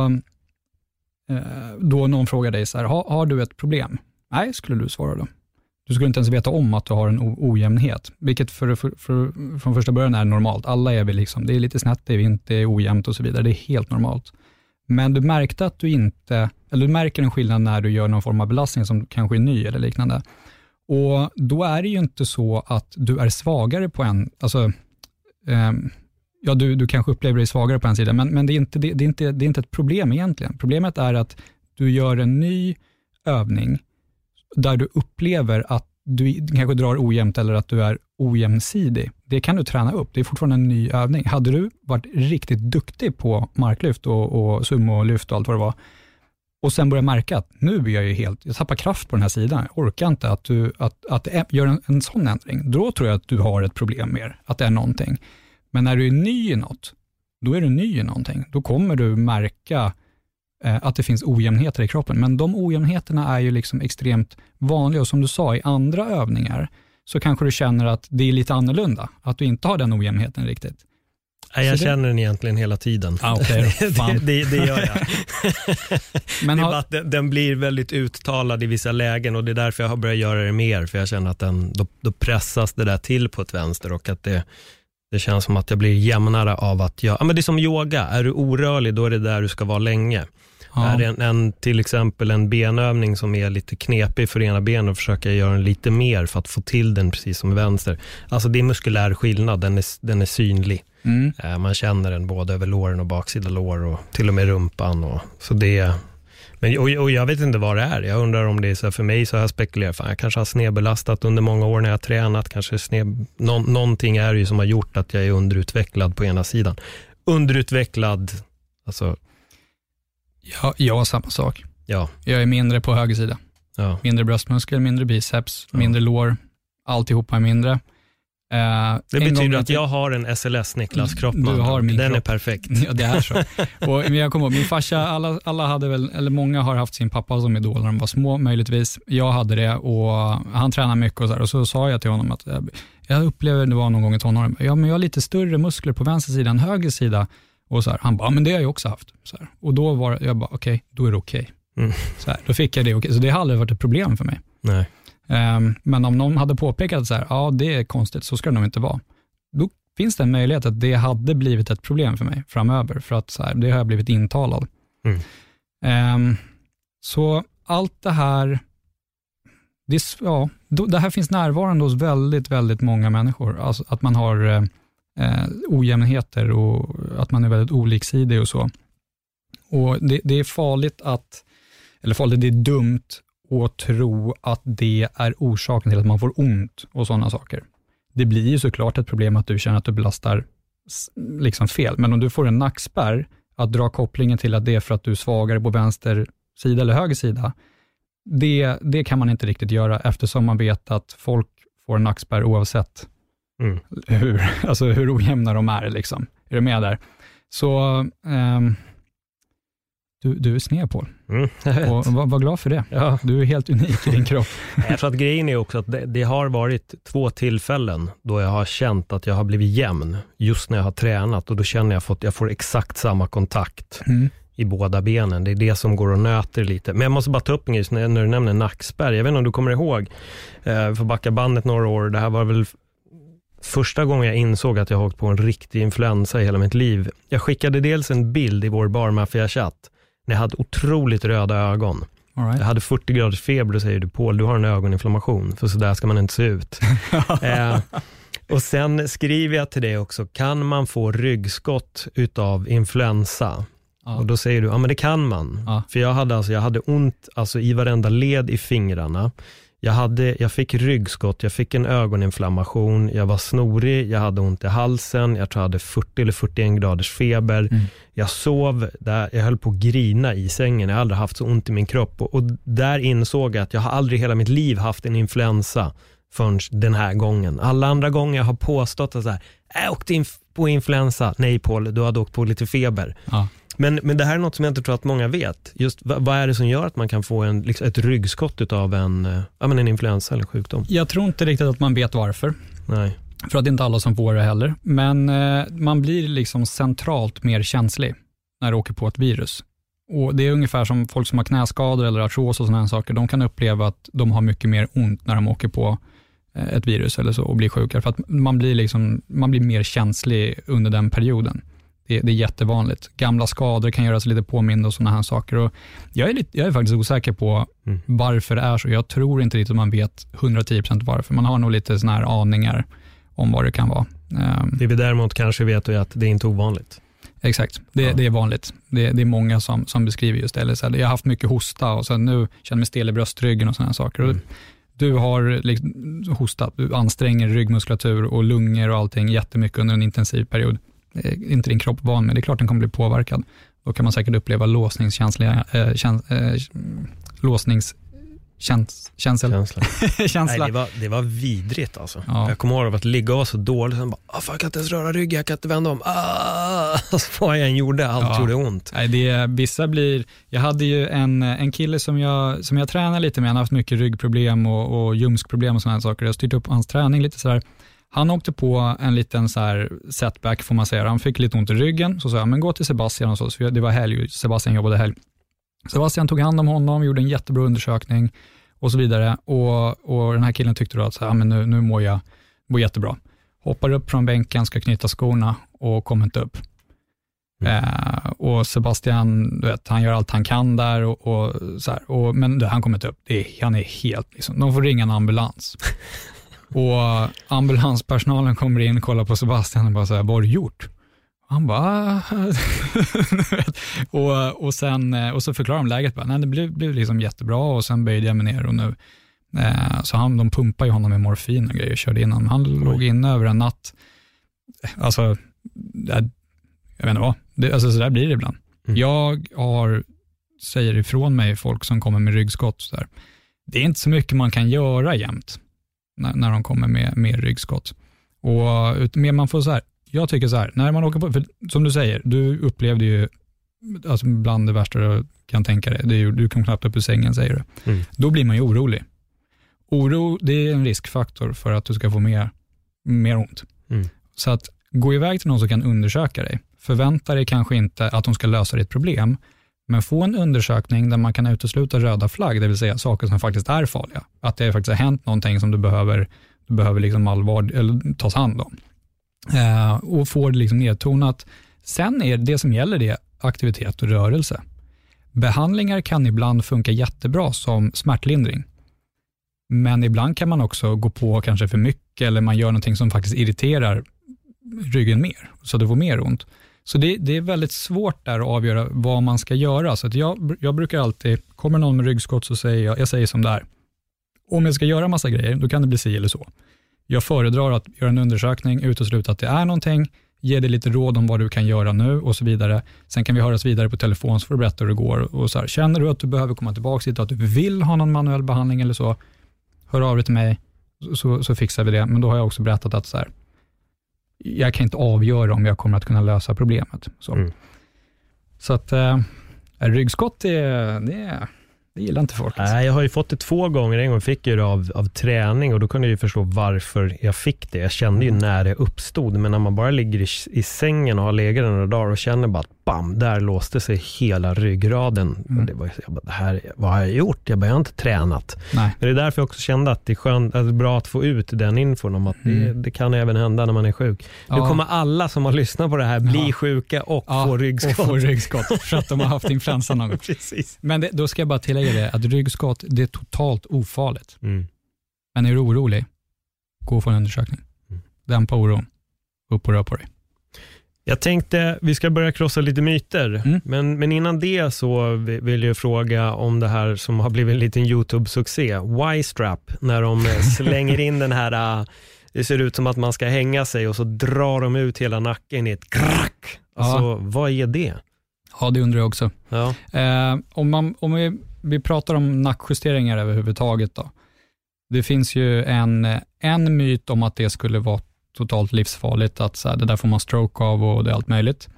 Speaker 3: eh, då någon frågar dig så här, har, har du ett problem? Nej, skulle du svara då. Du skulle inte ens veta om att du har en ojämnhet, vilket för, för, för, från första början är normalt. Alla är väl liksom, det är lite snett, det är inte det är ojämnt och så vidare. Det är helt normalt. Men du märkte att du inte, eller du märker en skillnad när du gör någon form av belastning som kanske är ny eller liknande. Och då är det ju inte så att du är svagare på en, alltså, eh, ja du, du kanske upplever dig svagare på en sida, men, men det, är inte, det, det, är inte, det är inte ett problem egentligen. Problemet är att du gör en ny övning där du upplever att du kanske drar ojämnt eller att du är ojämnsidig. Det kan du träna upp, det är fortfarande en ny övning. Hade du varit riktigt duktig på marklyft och, och sumolyft och allt vad det var, och sen börjar märka att nu blir jag ju helt, jag tappar kraft på den här sidan, jag orkar inte att du att, att gör en, en sån ändring, då tror jag att du har ett problem med att det är någonting. Men när du är ny i något, då är du ny i någonting. Då kommer du märka att det finns ojämnheter i kroppen. Men de ojämnheterna är ju liksom extremt vanliga och som du sa, i andra övningar så kanske du känner att det är lite annorlunda, att du inte har den ojämnheten riktigt.
Speaker 2: Nej, jag
Speaker 3: det-
Speaker 2: känner den egentligen hela tiden.
Speaker 3: Ah, då.
Speaker 2: det, det, det gör jag.
Speaker 3: Men har-
Speaker 2: att den, den blir väldigt uttalad i vissa lägen och det är därför jag har börjat göra det mer, för jag känner att den, då, då pressas det där till på ett vänster och att det, det känns som att jag blir jämnare av att jag, ja men det är som yoga, är du orörlig då är det där du ska vara länge.
Speaker 3: Ja.
Speaker 2: Är det en, en, till exempel en benövning som är lite knepig för ena benet, försöker jag göra den lite mer för att få till den precis som vänster. Alltså det är muskulär skillnad, den är, den är synlig.
Speaker 3: Mm.
Speaker 2: Eh, Man känner den både över låren och baksida lår och till och med rumpan. Och, så det, men, och, och jag vet inte vad det är. Jag undrar om det är så här, för mig så har jag spekulerat, fan, jag kanske har snedbelastat under många år när jag har tränat. Kanske sned, nå, någonting är det ju som har gjort att jag är underutvecklad på ena sidan. Underutvecklad, alltså
Speaker 3: Ja, har samma sak.
Speaker 2: ja,
Speaker 3: Jag är mindre på höger sida.
Speaker 2: ja.
Speaker 3: Mindre bröstmuskel, mindre biceps,
Speaker 2: Ja.
Speaker 3: mindre lår. Alltihopa är mindre. Eh,
Speaker 2: Det betyder att jag har en SLS Niklas kropp.
Speaker 3: Du har min
Speaker 2: Den är
Speaker 3: kropp.
Speaker 2: perfekt.
Speaker 3: Ja, det är så. Och, jag kommer ihåg, min farsa, alla, alla hade väl, eller många har haft sin pappa som idol när de var små möjligtvis. Jag hade det och han tränade mycket och så, här, och så sa jag till honom att jag, jag upplever, det var någon gång i tonåren, ja men jag har lite större muskler på vänster sida än höger sida. Och så här, han bara, men det har jag också haft. Så här. Och då var jag bara, okej, då är det okej.
Speaker 2: Mm.
Speaker 3: Så här, Då fick jag det okej, så det har aldrig varit ett problem för mig.
Speaker 2: Nej.
Speaker 3: Ehm, men om någon hade påpekat så här, ja det är konstigt, så ska det nog inte vara. Då finns det en möjlighet att det hade blivit ett problem för mig framöver, för att så här, det har jag blivit intalad.
Speaker 2: Mm.
Speaker 3: Ehm, så allt det här, det, ja, det här finns närvarande hos väldigt, väldigt många människor. Alltså att man har eh, ojämnheter och att man är väldigt oliksidig och så. Och det, det är farligt att, eller farligt, det är dumt att tro att det är orsaken till att man får ont och sådana saker. Det blir ju såklart ett problem att du känner att du belastar liksom fel, men om du får en nackspärr, att dra kopplingen till att det är för att du är svagare på vänster sida eller höger sida, det, det kan man inte riktigt göra eftersom man vet att folk får en nackspärr oavsett
Speaker 2: Mm.
Speaker 3: hur, alltså hur ojämna de är. Liksom. Är du med där? Så ehm, du, du är sned Paul,
Speaker 2: Mm,
Speaker 3: och var, var glad för det.
Speaker 2: Ja.
Speaker 3: Du är helt unik i din kropp.
Speaker 2: Jag tror att grejen är också att det, det har varit två tillfällen då jag har känt att jag har blivit jämn, just när jag har tränat och då känner jag att jag får exakt samma kontakt
Speaker 3: Mm.
Speaker 2: i båda benen. Det är det som går och nöter lite. Men jag måste bara ta upp en grej när, när du nämner nackspärr. Jag vet inte om du kommer ihåg, eh, får backa bandet några år, det här var väl första gången jag insåg att jag har åkt på en riktig influensa i hela mitt liv. Jag skickade dels en bild i vår barmaffia-chatt när jag hade otroligt röda ögon.
Speaker 3: Right.
Speaker 2: Jag hade 40 graders feber och säger du Paul, du har en ögoninflammation, för så där ska man inte se ut. eh, och sen skriver jag till dig också, kan man få ryggskott utav influensa?
Speaker 3: Ja.
Speaker 2: Och då säger du, ja men det kan man.
Speaker 3: Ja.
Speaker 2: För jag hade, alltså, jag hade ont alltså, i varenda led i fingrarna. Jag, hade, jag fick ryggskott, jag fick en ögoninflammation, jag var snorig, jag hade ont i halsen, jag tror jag hade 40 eller 41 graders feber.
Speaker 3: Mm.
Speaker 2: Jag sov, där, jag höll på att grina i sängen, jag har aldrig haft så ont i min kropp. Och, och där insåg jag att jag har aldrig i hela mitt liv haft en influensa förrän den här gången. Alla andra gånger jag har påstått att så här, jag åkte in på influensa. Nej Paul, du hade åkt på lite feber.
Speaker 3: Ja.
Speaker 2: Men, men det här är något som jag inte tror att många vet. Just vad, vad är det som gör att man kan få en, liksom ett ryggskott av en, eh, ja, men en influensa eller sjukdom?
Speaker 3: Jag tror inte riktigt att man vet varför,
Speaker 2: Nej.
Speaker 3: för att det är inte alla som får det heller. Men eh, man blir liksom centralt mer känslig när du åker på ett virus. Och Det är ungefär som folk som har knäskador eller artros och sådana saker. De kan uppleva att de har mycket mer ont när de åker på eh, ett virus eller så och blir sjuka. För att man blir, liksom, man blir mer känslig under den perioden. Det, är jättevanligt. Gamla skador kan göra sig lite påminda och sådana här saker. Och jag, är lite, jag är faktiskt osäker på
Speaker 2: Mm.
Speaker 3: varför det är så. Jag tror inte riktigt att man vet 110% varför. Man har nog lite sådana här aningar om vad det kan vara. Ehm,
Speaker 2: Det vi däremot kanske vet är att det är inte ovanligt.
Speaker 3: Exakt, det,
Speaker 2: Ja.
Speaker 3: det är vanligt. Det, det är många som, som beskriver just det. Eller så här, jag har haft mycket hosta och sen nu känner mig stel i bröstryggen och sådana saker.
Speaker 2: Mm.
Speaker 3: Du har liksom hostat, du anstränger ryggmuskulatur och lungor och allting jättemycket under en intensiv period. Är inte din kropp van med, det är klart den kommer bli påverkad. Då kan man säkert uppleva låsningskänsliga, eh, käns, eh, låsningskänsel.
Speaker 2: Känsla.
Speaker 3: känsla.
Speaker 2: Nej, det, var, det var vidrigt alltså.
Speaker 3: Ja.
Speaker 2: Jag kommer ihåg att ligga och vara så dålig, sen bara, ah, fan, jag kan inte ens röra ryggen, jag kan inte vända om. Ah! vad jag än gjorde, allt
Speaker 3: Ja.
Speaker 2: gjorde ont.
Speaker 3: Nej, det, vissa blir, jag hade ju en, en kille som jag, som jag tränar lite med, han har haft mycket ryggproblem och, och ljumskproblem och sådana saker. Jag har styrt upp hans träning lite sådär. Han åkte på en liten så här setback får man säga. Han fick lite ont i ryggen, så sa jag, men gå till Sebastian och så, så det var helg, Sebastian jobbade helg. Sebastian tog hand om honom, gjorde en jättebra undersökning och så vidare. Och, och den här killen tyckte då att så här, "Ja, men nu, nu mår jag mår jättebra. Hoppar upp från bänken, ska knyta skorna och kommer inte upp.
Speaker 2: Mm.
Speaker 3: Eh, och Sebastian, du vet, han gör allt han kan där, och, och, så här, och, men du, han kommer inte upp. Det är, han är helt, liksom, de får ringa en ambulans. och ambulanspersonalen kommer in och kollar på Sebastian och bara så här, vad har du gjort? Han bara, "Ah." Och, och, sen, eh, och så förklarar de läget, bara, Nej, det blev, blev liksom jättebra och sen böjde jag mig ner och nu, eh, så han, de pumpar ju honom med morfin och grejer, körde in honom. Han låg inne över en natt. Alltså, det, jag vet inte vad, det, alltså så där blir det ibland.
Speaker 2: Mm.
Speaker 3: Jag har, säger ifrån mig folk som kommer med ryggskott, så där. det är inte så mycket man kan göra jämt när, när de kommer med, med ryggskott. Och mer man får så här, jag tycker så här, när man åker på, för som du säger, du upplevde ju alltså bland det värsta du kan tänka dig, det är ju, du kom knappt upp ur sängen säger du.
Speaker 2: Mm.
Speaker 3: Då blir man ju orolig. Oro, det är en riskfaktor för att du ska få mer, mer ont.
Speaker 2: Mm.
Speaker 3: Så att gå iväg till någon som kan undersöka dig. Förvänta dig kanske inte att de ska lösa ditt problem, men få en undersökning där man kan utesluta röda flagg, det vill säga saker som faktiskt är farliga. Att det faktiskt har hänt någonting som du behöver, du behöver liksom allvar, eller tas hand om. Eh, och få det liksom nedtonat. Sen är det som gäller det aktivitet och rörelse. Behandlingar kan ibland funka jättebra som smärtlindring. Men ibland kan man också gå på kanske för mycket eller man gör någonting som faktiskt irriterar ryggen mer, så du får mer ont. Så det, det är väldigt svårt där att avgöra vad man ska göra. Så att jag, jag brukar alltid, kommer någon med ryggskott så säger jag, jag säger som det är. Om jag ska göra massa grejer, då kan det bli si eller så. Jag föredrar att göra en undersökning, utesluta att det är någonting, ge dig lite råd om vad du kan göra nu och så vidare. Sen kan vi höras vidare på telefon så får du berätta hur det går. Och så här, känner du att du behöver komma tillbaka hit, och att du vill ha någon manuell behandling eller så, hör av dig till mig så, så fixar vi det. Men då har jag också berättat att så här, jag kan inte avgöra om jag kommer att kunna lösa problemet. Så,
Speaker 2: Mm.
Speaker 3: så att eh, ryggskott, det, det, det gillar inte folk. alltså.
Speaker 2: Nej, jag har ju fått det två gånger. En gång fick jag det av, av träning och då kunde jag ju förstå varför jag fick det. Jag kände ju när det uppstod, men när man bara ligger i, i sängen och har legat några dagar och känner bara att bam, där låste sig hela ryggraden.
Speaker 3: Mm.
Speaker 2: Det var, jag bara, det här, vad har jag gjort? Jag bara, jag har inte tränat.
Speaker 3: Nej.
Speaker 2: Men det är därför jag också kände att det är skönt, att det är bra att få ut den infon om att det,
Speaker 3: Mm.
Speaker 2: det kan även hända när man är sjuk. Nu
Speaker 3: Ja.
Speaker 2: kommer alla som har lyssnat på det här bli
Speaker 3: Ja.
Speaker 2: sjuka och
Speaker 3: Ja,
Speaker 2: få ryggskott.
Speaker 3: Och få ryggskott för att de har haft influensa någon gång.
Speaker 2: Precis.
Speaker 3: Men det, då ska jag bara tillägga det, att ryggskott, det är totalt ofarligt.
Speaker 2: Mm.
Speaker 3: Men är du orolig, gå och få en undersökning.
Speaker 2: Mm.
Speaker 3: Dämpa oron, upp och rör på dig.
Speaker 2: Jag tänkte vi ska börja krossa lite myter,
Speaker 3: Mm.
Speaker 2: men, men innan det så vi- vill jag fråga om det här som har blivit en liten YouTube-succé, Y-strap, när de eh, slänger in den här, eh, det ser ut som att man ska hänga sig och så drar de ut hela nacken i ett krack. Alltså, vad är det?
Speaker 3: Ja, det undrar jag också.
Speaker 2: Ja.
Speaker 3: Eh, om man, om vi, vi pratar om nackjusteringar överhuvudtaget då. Det finns ju en, en myt om att det skulle vara totalt livsfarligt, att så här, det där får man stroke av och det är allt möjligt.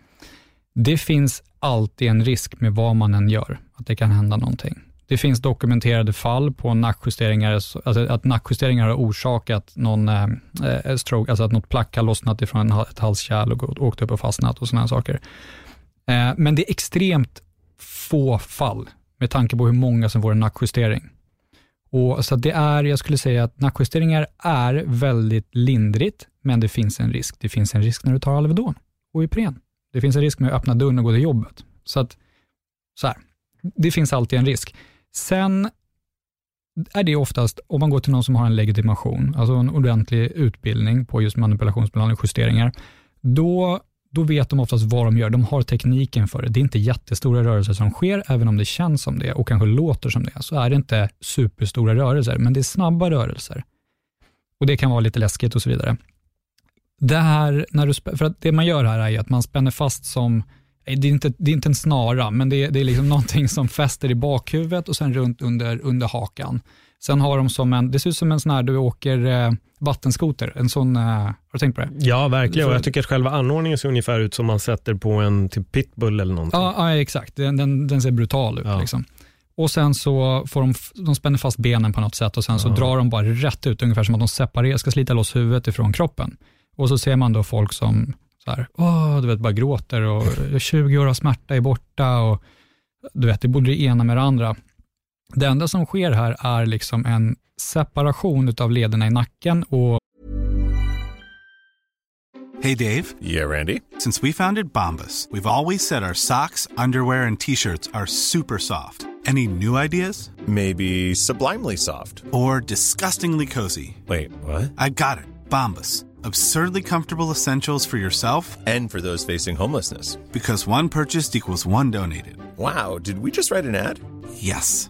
Speaker 3: Det finns alltid en risk med vad man än gör, att det kan hända någonting. Det finns dokumenterade fall på nackjusteringar, alltså att nackjusteringar har orsakat någon eh, eh, stroke, alltså att något plack har lossnat ifrån ett halskärl och åkt upp och fastnat och sådana saker. Eh, men det är extremt få fall med tanke på hur många som får en nackjustering. Och, så det är, jag skulle säga att nackjusteringar är väldigt lindrigt, men det finns en risk. Det finns en risk när du tar Alvedon och Ipren. Det finns en risk med att öppna dörren och gå till jobbet. Så att, så här, det finns alltid en risk. Sen är det oftast, om man går till någon som har en legitimation, alltså en ordentlig utbildning på just manipulationsbehandling och justeringar, då, då vet de oftast vad de gör. De har tekniken för det. Det är inte jättestora rörelser som sker, även om det känns som det och kanske låter som det, så är det inte superstora rörelser, men det är snabba rörelser. Och det kan vara lite läskigt och så vidare. Det här, när du, för att det man gör här är att man spänner fast som, det är inte, det är inte en snara, men det är, det är liksom någonting som fäster i bakhuvudet och sen runt under, under hakan. Sen har de som en, det ser ut som en sån här, du åker eh, vattenskoter, en sån, eh, har du tänkt på det?
Speaker 2: Ja, verkligen. Och jag tycker att själva anordningen ser ungefär ut som man sätter på en typ pitbull eller någonting.
Speaker 3: Ja, ja exakt. Den, den, den ser brutal ut.
Speaker 2: Ja.
Speaker 3: Liksom. Och sen så får de, de spänner fast benen på något sätt och sen så
Speaker 2: Ja.
Speaker 3: drar de bara rätt ut, ungefär som att de separerar, ska slita loss huvudet ifrån kroppen. Och så ser man då folk som så här, åh, du vet, bara gråter och 20 år av smärta är borta och du vet, det borde det ena med det andra. Det enda som sker här är liksom en separation av lederna i nacken och
Speaker 4: Hey Dave,
Speaker 5: Yeah, Randy.
Speaker 4: since we founded Bombus, we've always said our socks, underwear, and t shirts are super soft. Any new ideas?
Speaker 5: Maybe sublimely soft.
Speaker 4: Or disgustingly cozy?
Speaker 5: Wait, what?
Speaker 4: I got it. Bombus. Absurdly comfortable essentials for yourself
Speaker 5: And for those facing homelessness.
Speaker 4: because one purchased equals one donated.
Speaker 5: Wow, did we just write an ad?
Speaker 4: Yes.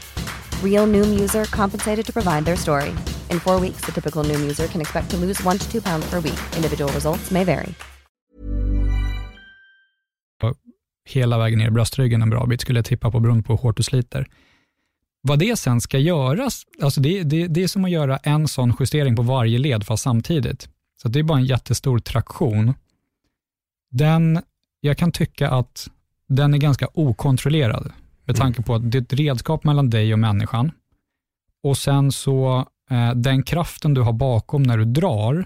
Speaker 6: Real Noom user compensated to provide their story. In four weeks, the typical Noom user can expect to lose one to two pounds per week. Individual results may vary.
Speaker 3: hela vägen ner i bröstryggen en bra bit, skulle jag tippa på beroende på hur hårt du sliter. Vad det sen ska göras, alltså det, det, det är som att göra en sån justering på varje led, fast samtidigt. Så det är bara en jättestor traktion. Den, jag kan tycka att den är ganska okontrollerad, med tanke på att det är ett redskap mellan dig och människan. Och sen så, eh, den kraften du har bakom när du drar,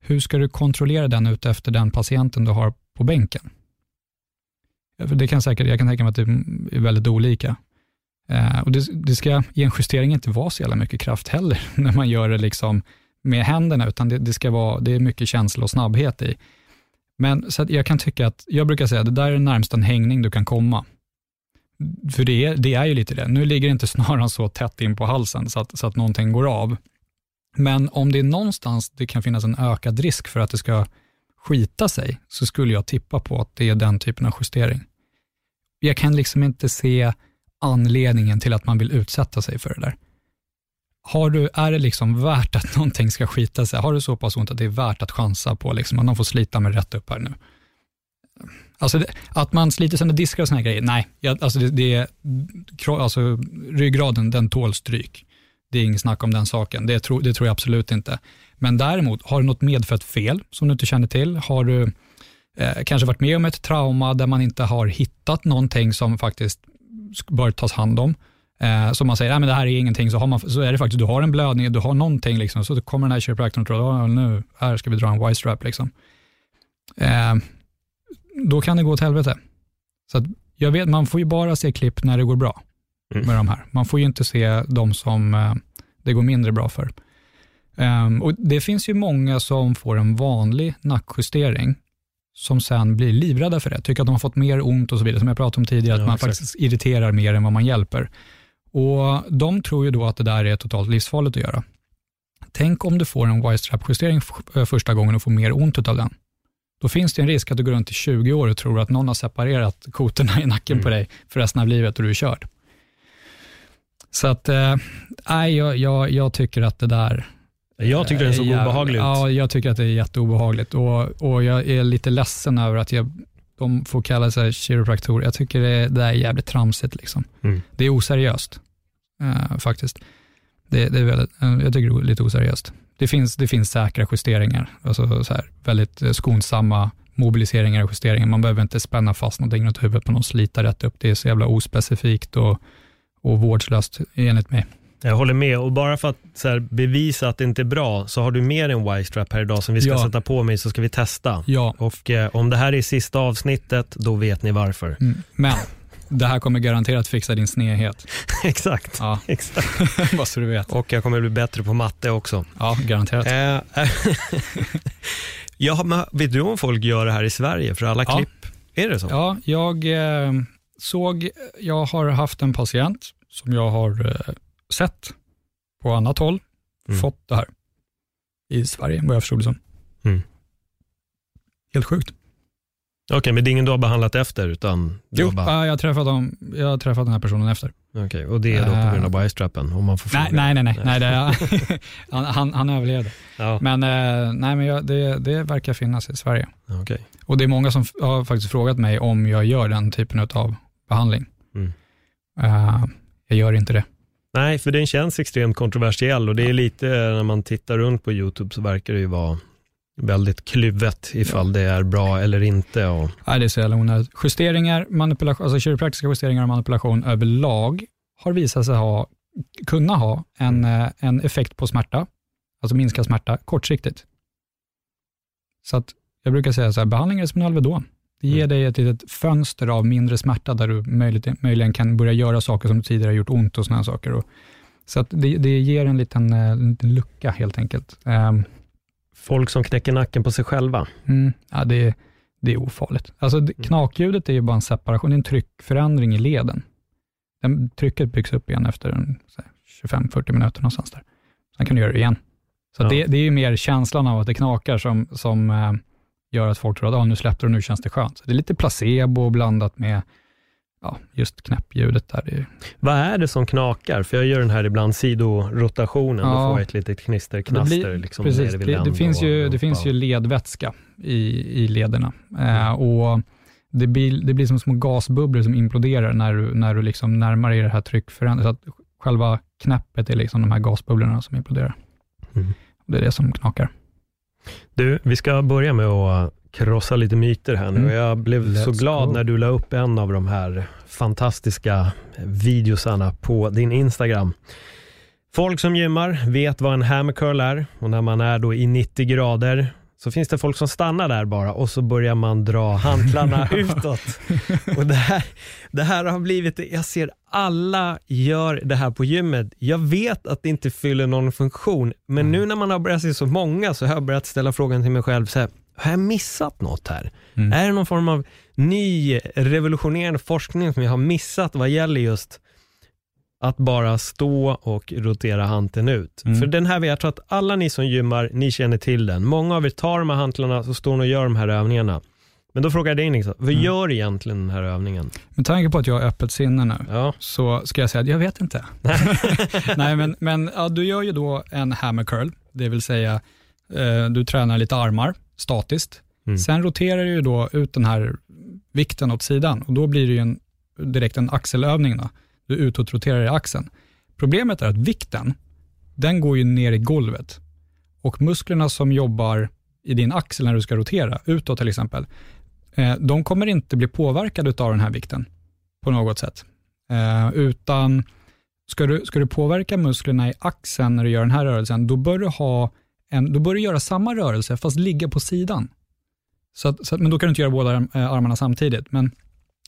Speaker 3: hur ska du kontrollera den ut efter den patienten du har på bänken? För det kan säkert, jag kan tänka mig att det är väldigt olika. Eh, och det, det ska i en justering inte vara så jävla mycket kraft heller, när man gör det liksom med händerna, utan det, det ska vara, det är mycket känsla och snabbhet i. Men så att jag kan tycka att, jag brukar säga, det där är närmast en hängning du kan komma. För det är, det är ju lite det. Nu ligger inte snaran så tätt in på halsen så att, så att någonting går av. Men om det är någonstans det kan finnas en ökad risk för att det ska skita sig, så skulle jag tippa på att det är den typen av justering. Jag kan liksom inte se anledningen till att man vill utsätta sig för det där. Har du, är det liksom värt att någonting ska skita sig? Har du så pass ont att det är värt att chansa på liksom, att någon får slita mig rätt upp här nu? Alltså det, att man sliter sönder diskar och såna här grejer, nej. Jag, alltså det, det kro- alltså ryggraden, den tål stryk. Det är inget snack om den saken, det, tro, det tror jag absolut inte. Men däremot, har du något medfött fel som du inte känner till? Har du eh, kanske varit med om ett trauma där man inte har hittat någonting som faktiskt bör tas hand om? Eh, så man säger, nej men det här är ingenting, så, har man, så är det faktiskt, du har en blödning, du har någonting, liksom, så kommer den här kiropraktorn och tror, "Ah, nu, här ska vi dra en Y-strap. Liksom. Eh, då kan det gå åt helvete. Så jag vet, man får ju bara se klipp när det går bra
Speaker 2: Mm.
Speaker 3: med de här. Man får ju inte se de som eh, det går mindre bra för. Ehm, och Det finns ju många som får en vanlig nackjustering, som sen blir livrädda för det, tycker att de har fått mer ont och så vidare, som jag pratade om tidigare,
Speaker 2: Ja,
Speaker 3: att man
Speaker 2: exakt.
Speaker 3: faktiskt irriterar mer än vad man hjälper. Och De tror ju då att det där är totalt livsfarligt att göra. Tänk om du får en Y-strap-justering eh, första gången och får mer ont av den. Då finns det en risk att du går runt i 20 år och tror att någon har separerat kotorna i nacken på dig för resten av livet och du är körd. Så att, eh, nej, jag, jag, jag tycker att det där...
Speaker 2: Jag tycker den såg
Speaker 3: är jävla-
Speaker 2: obehaglig ut.
Speaker 3: Ja, jag tycker att det är jätteobehagligt och, och jag är lite ledsen över att jag, de får kalla sig kiropraktorer. Jag tycker det, det är jävligt tramsigt. Liksom.
Speaker 2: Mm.
Speaker 3: Det är oseriöst, eh, faktiskt. Det, det är väldigt, eh, jag tycker det är lite oseriöst. Det finns, det finns säkra justeringar, alltså så här, väldigt eh, skonsamma mobiliseringar och justeringar. Man behöver inte spänna fast någonting runt huvudet på någon, slita rätt upp. Det är så jävla ospecifikt och, och vårdslöst enligt mig.
Speaker 2: Jag håller med och bara för att här, bevisa att det inte är bra så har du med en Y-strap här idag som vi ska
Speaker 3: Ja.
Speaker 2: sätta på mig så ska vi testa.
Speaker 3: Ja,
Speaker 2: Och eh, om det här är sista avsnittet, då vet ni varför.
Speaker 3: mm, men det här kommer garanterat fixa din snedhet.
Speaker 2: Exakt.
Speaker 3: Ja,
Speaker 2: Exakt.
Speaker 3: bara så du vet.
Speaker 2: Och jag kommer bli bättre på matte också.
Speaker 3: Ja, garanterat.
Speaker 2: Eh, ja, men vet du om folk gör det här i Sverige för alla
Speaker 3: Ja.
Speaker 2: klipp? Är det så?
Speaker 3: Ja, jag eh, såg, jag har haft en patient som jag har eh, sett på annat håll
Speaker 2: Mm.
Speaker 3: fått det här i Sverige, vad jag förstod det som.
Speaker 2: Mm.
Speaker 3: Helt sjukt.
Speaker 2: Okej, men det är ingen du har behandlat efter, utan
Speaker 3: Jo,
Speaker 2: bara,
Speaker 3: ja, jag, har träffat dem, jag har träffat den här personen efter.
Speaker 2: okej, och det är då på grund av
Speaker 3: Eh,
Speaker 2: bajstrappen, om man får
Speaker 3: Nej, nej, nej, nej, nej det är, han, han, han överlevde.
Speaker 2: Ja,
Speaker 3: Men, eh, nej, men jag, det, det verkar finnas i Sverige.
Speaker 2: okej.
Speaker 3: Och det är många som har faktiskt frågat mig om jag gör den typen av behandling.
Speaker 2: Mm.
Speaker 3: Eh, jag gör inte det.
Speaker 2: Nej, för den känns extremt kontroversiell och det är lite, när man tittar runt på YouTube så verkar det ju vara väldigt kluvet ifall det är bra eller inte. Och,
Speaker 3: Nej, det är så jävla onödigt. Justeringar, manipulation, alltså kiropraktiska justeringar och manipulation överlag har visat sig ha, kunna ha en, eh, en effekt på smärta, alltså minska smärta kortsiktigt. Så att jag brukar säga så här, behandling är som en Alvedon. Det ger
Speaker 2: Mm.
Speaker 3: dig ett litet fönster av mindre smärta där du möjligen, möjligen kan börja göra saker som tidigare har gjort ont och sådana saker. Och, så att det, det ger en liten, eh, en liten lucka helt enkelt. Ehm,
Speaker 2: folk som knäcker nacken på sig själva.
Speaker 3: Mm, ja, det, är- det är ofarligt. Alltså, det, knakljudet är ju bara en separation, det är en tryckförändring i leden. Den, trycket byggs upp igen efter en, så här, 25-40 minuter någonstans där. Sen kan du göra det igen. Så
Speaker 2: Ja.
Speaker 3: det, det är ju mer känslan av att det knakar som, som eh, gör att folk tror att ah, nu släppte det och nu känns det skönt. Så det är lite placebo blandat med ja, just knäppljudet där. Det är,
Speaker 2: Vad är det som knakar? För jag gör den här ibland sidorotationen, då
Speaker 3: Ja.
Speaker 2: får jag ett litet knisterknaster. liksom,
Speaker 3: precis,
Speaker 2: nere vid
Speaker 3: det, det, finns ju, det finns ju ledvätska i, i lederna. Eh, och det blir, det blir som små gasbubblor som imploderar när du, när du liksom närmar dig det här tryckförändringen. Så att själva knäppet är liksom de här gasbubblorna som imploderar.
Speaker 2: Mm.
Speaker 3: Det är det som knakar.
Speaker 2: Du, vi ska börja med att krossa lite myter här nu.
Speaker 3: Mm.
Speaker 2: Jag blev så
Speaker 3: Let's
Speaker 2: glad
Speaker 3: go.
Speaker 2: när du la upp en av de här fantastiska videosarna på din Instagram. Folk som gymmar vet vad en hammercurl är och när man är då i 90 grader så finns det folk som stannar där bara och så börjar man dra hantlarna utåt. Och det, här, det här har blivit, jag ser alla gör det här på gymmet. Jag vet att det inte fyller någon funktion, men nu när man har börjat se så många så har jag börjat ställa frågan till mig själv, så här, har jag missat något här?
Speaker 3: Mm.
Speaker 2: Är det någon form av ny revolutionerande forskning som jag har missat vad gäller just att bara stå och rotera hanteln ut.
Speaker 3: Mm.
Speaker 2: För den här, jag tror att alla ni som gymmar, ni känner till den. Många av er tar de här hantlarna så står ni och gör de här övningarna. Men då frågar jag dig Niklas, vad
Speaker 3: Mm.
Speaker 2: gör egentligen den här övningen?
Speaker 3: Med tanke på att jag har öppet sinne nu,
Speaker 2: Ja,
Speaker 3: så ska jag säga att jag vet inte. Nej, men, men ja, du gör ju då en hammer curl, det vill säga eh, du tränar lite armar statiskt.
Speaker 2: Mm.
Speaker 3: Sen roterar du då ut den här vikten åt sidan och då blir det ju en, direkt en axelövning. Då. Du utåtroterar i axeln. Problemet är att vikten, den går ju ner i golvet och musklerna som jobbar i din axel när du ska rotera, utåt till exempel, eh, de kommer inte bli påverkade av den här vikten på något sätt. Eh, utan ska du, ska du påverka musklerna i axeln när du gör den här rörelsen, då bör du, ha en, då bör du göra samma rörelse fast ligga på sidan. Så att, så att, men då kan du inte göra båda eh, armarna samtidigt. Men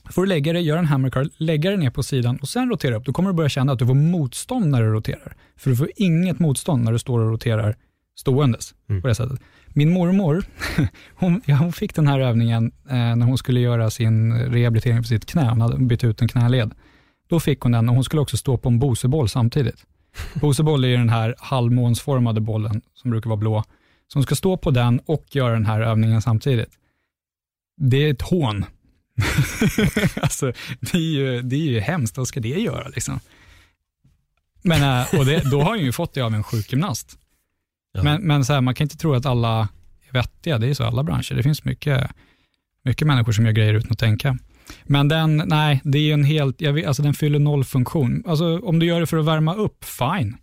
Speaker 3: får du lägga dig, göra en hammer curl, lägga dig ner på sidan och sen rotera upp, då kommer du börja känna att du får motstånd när du roterar. För du får inget motstånd när du står och roterar ståendes
Speaker 2: Mm.
Speaker 3: på det sättet. Min mormor, hon, ja, hon fick den här övningen eh, när hon skulle göra sin rehabilitering för sitt knä. Hon hade bytt ut en knäled. Då fick hon den och hon skulle också stå på en boseboll samtidigt. Boseboll är ju den här halvmånsformade bollen som brukar vara blå. Hon ska stå på den och göra den här övningen samtidigt. Det är ett hån. alltså, det, är ju, det är ju hemskt, vad ska det göra? Liksom? Men, eh, och det, då har hon ju fått det av en sjukgymnast.
Speaker 2: Ja.
Speaker 3: Men, men så här, man kan inte tro att alla är vettiga, det är så i alla branscher. Det finns mycket, mycket människor som gör grejer utan att tänka. Men den, nej, det är en helt, jag vet, alltså den fyller noll funktion. Alltså om du gör det för att värma upp, fine.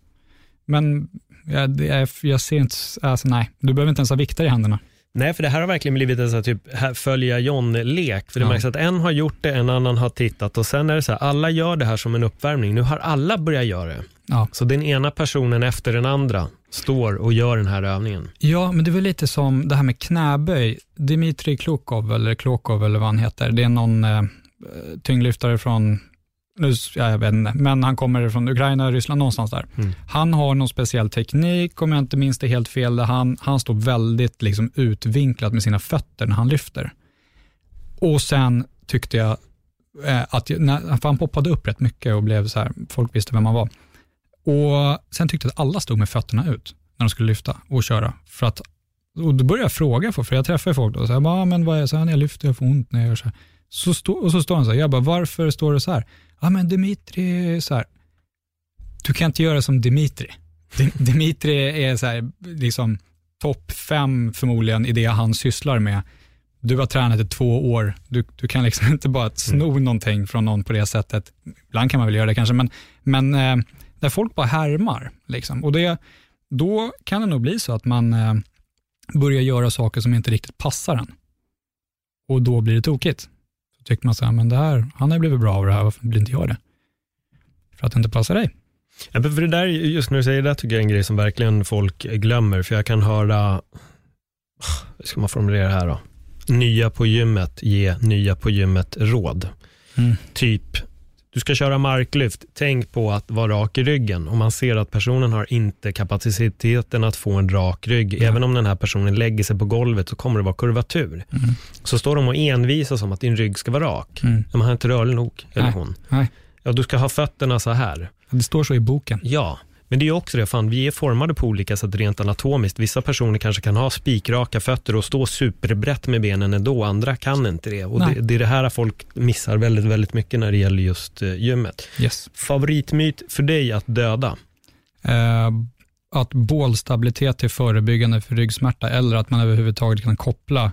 Speaker 3: Men jag, är, jag ser inte, alltså nej, du behöver inte ens ha vikter i händerna.
Speaker 2: Nej, för det här har verkligen blivit en sån typ följa John-lek. För det
Speaker 3: Ja.
Speaker 2: märks att en har gjort det, en annan har tittat och sen är det så här, alla gör det här som en uppvärmning. Nu har alla börjat göra det.
Speaker 3: Ja.
Speaker 2: Så den ena personen efter den andra står och gör den här övningen.
Speaker 3: Ja, men det väl lite som det här med knäböj. Dmitrij Klokov, eller Klokov eller vad han heter, det är någon eh, tyngdlyftare från, nu, ja, jag vet inte, men han kommer från Ukraina, Ryssland, någonstans där.
Speaker 2: Mm.
Speaker 3: Han har någon speciell teknik, om jag inte minns det helt fel, där han, han står väldigt liksom utvinklat med sina fötter när han lyfter. Och sen tyckte jag eh, att, när, för han poppade upp rätt mycket och blev så här, folk visste vem han var. Och Sen tyckte jag att alla stod med fötterna ut när de skulle lyfta och köra. För att, och då började jag fråga, folk, för jag träffar folk och säger, ah, men vad är det? Så här, när jag lyfter, jag får ont när jag gör så här. Så stå, och så står han så här, jag bara, varför står det så här? Ja, ah, men Dimitri så här. Du kan inte göra som Dimitri. Dimitri är så här, liksom topp fem förmodligen i det han sysslar med. Du har tränat i två år, du, du kan liksom inte bara sno mm. någonting från någon på det sättet. Ibland kan man väl göra det kanske, men, men eh, där folk bara härmar. Liksom. Och det, då kan det nog bli så att man eh, börjar göra saker som inte riktigt passar en. Och då blir det tokigt. Så tycker man så här, men det här, han har blivit bra av det här, varför blir inte jag det? För att det inte passar dig.
Speaker 2: Ja, för det där, just när du säger det, tycker jag är en grej som verkligen folk glömmer. För jag kan höra, hur ska man formulera det här då? Nya på gymmet, ge nya på gymmet råd. Mm. Typ, du ska köra marklyft, tänk på att vara rak i ryggen. Om man ser att personen har inte kapaciteten att få en rak rygg, ja. även om den här personen lägger sig på golvet så kommer det vara kurvatur. Mm. Så står de och envisas om att din rygg ska vara rak. Mm. Man har inte rörlig nog, eller
Speaker 3: Nej.
Speaker 2: hon.
Speaker 3: Nej.
Speaker 2: Ja, du ska ha fötterna så här.
Speaker 3: Det står så i boken.
Speaker 2: Ja, men det är också det, fan, vi är formade på olika sätt rent anatomiskt. Vissa personer kanske kan ha spikraka fötter och stå superbrett med benen ändå, andra kan inte det. Och det, det, är det här folk missar väldigt, väldigt mycket när det gäller just uh, gymmet.
Speaker 3: Yes.
Speaker 2: Favoritmyt för dig att döda?
Speaker 3: Uh, att bålstabilitet är förebyggande för ryggsmärta eller att man överhuvudtaget kan koppla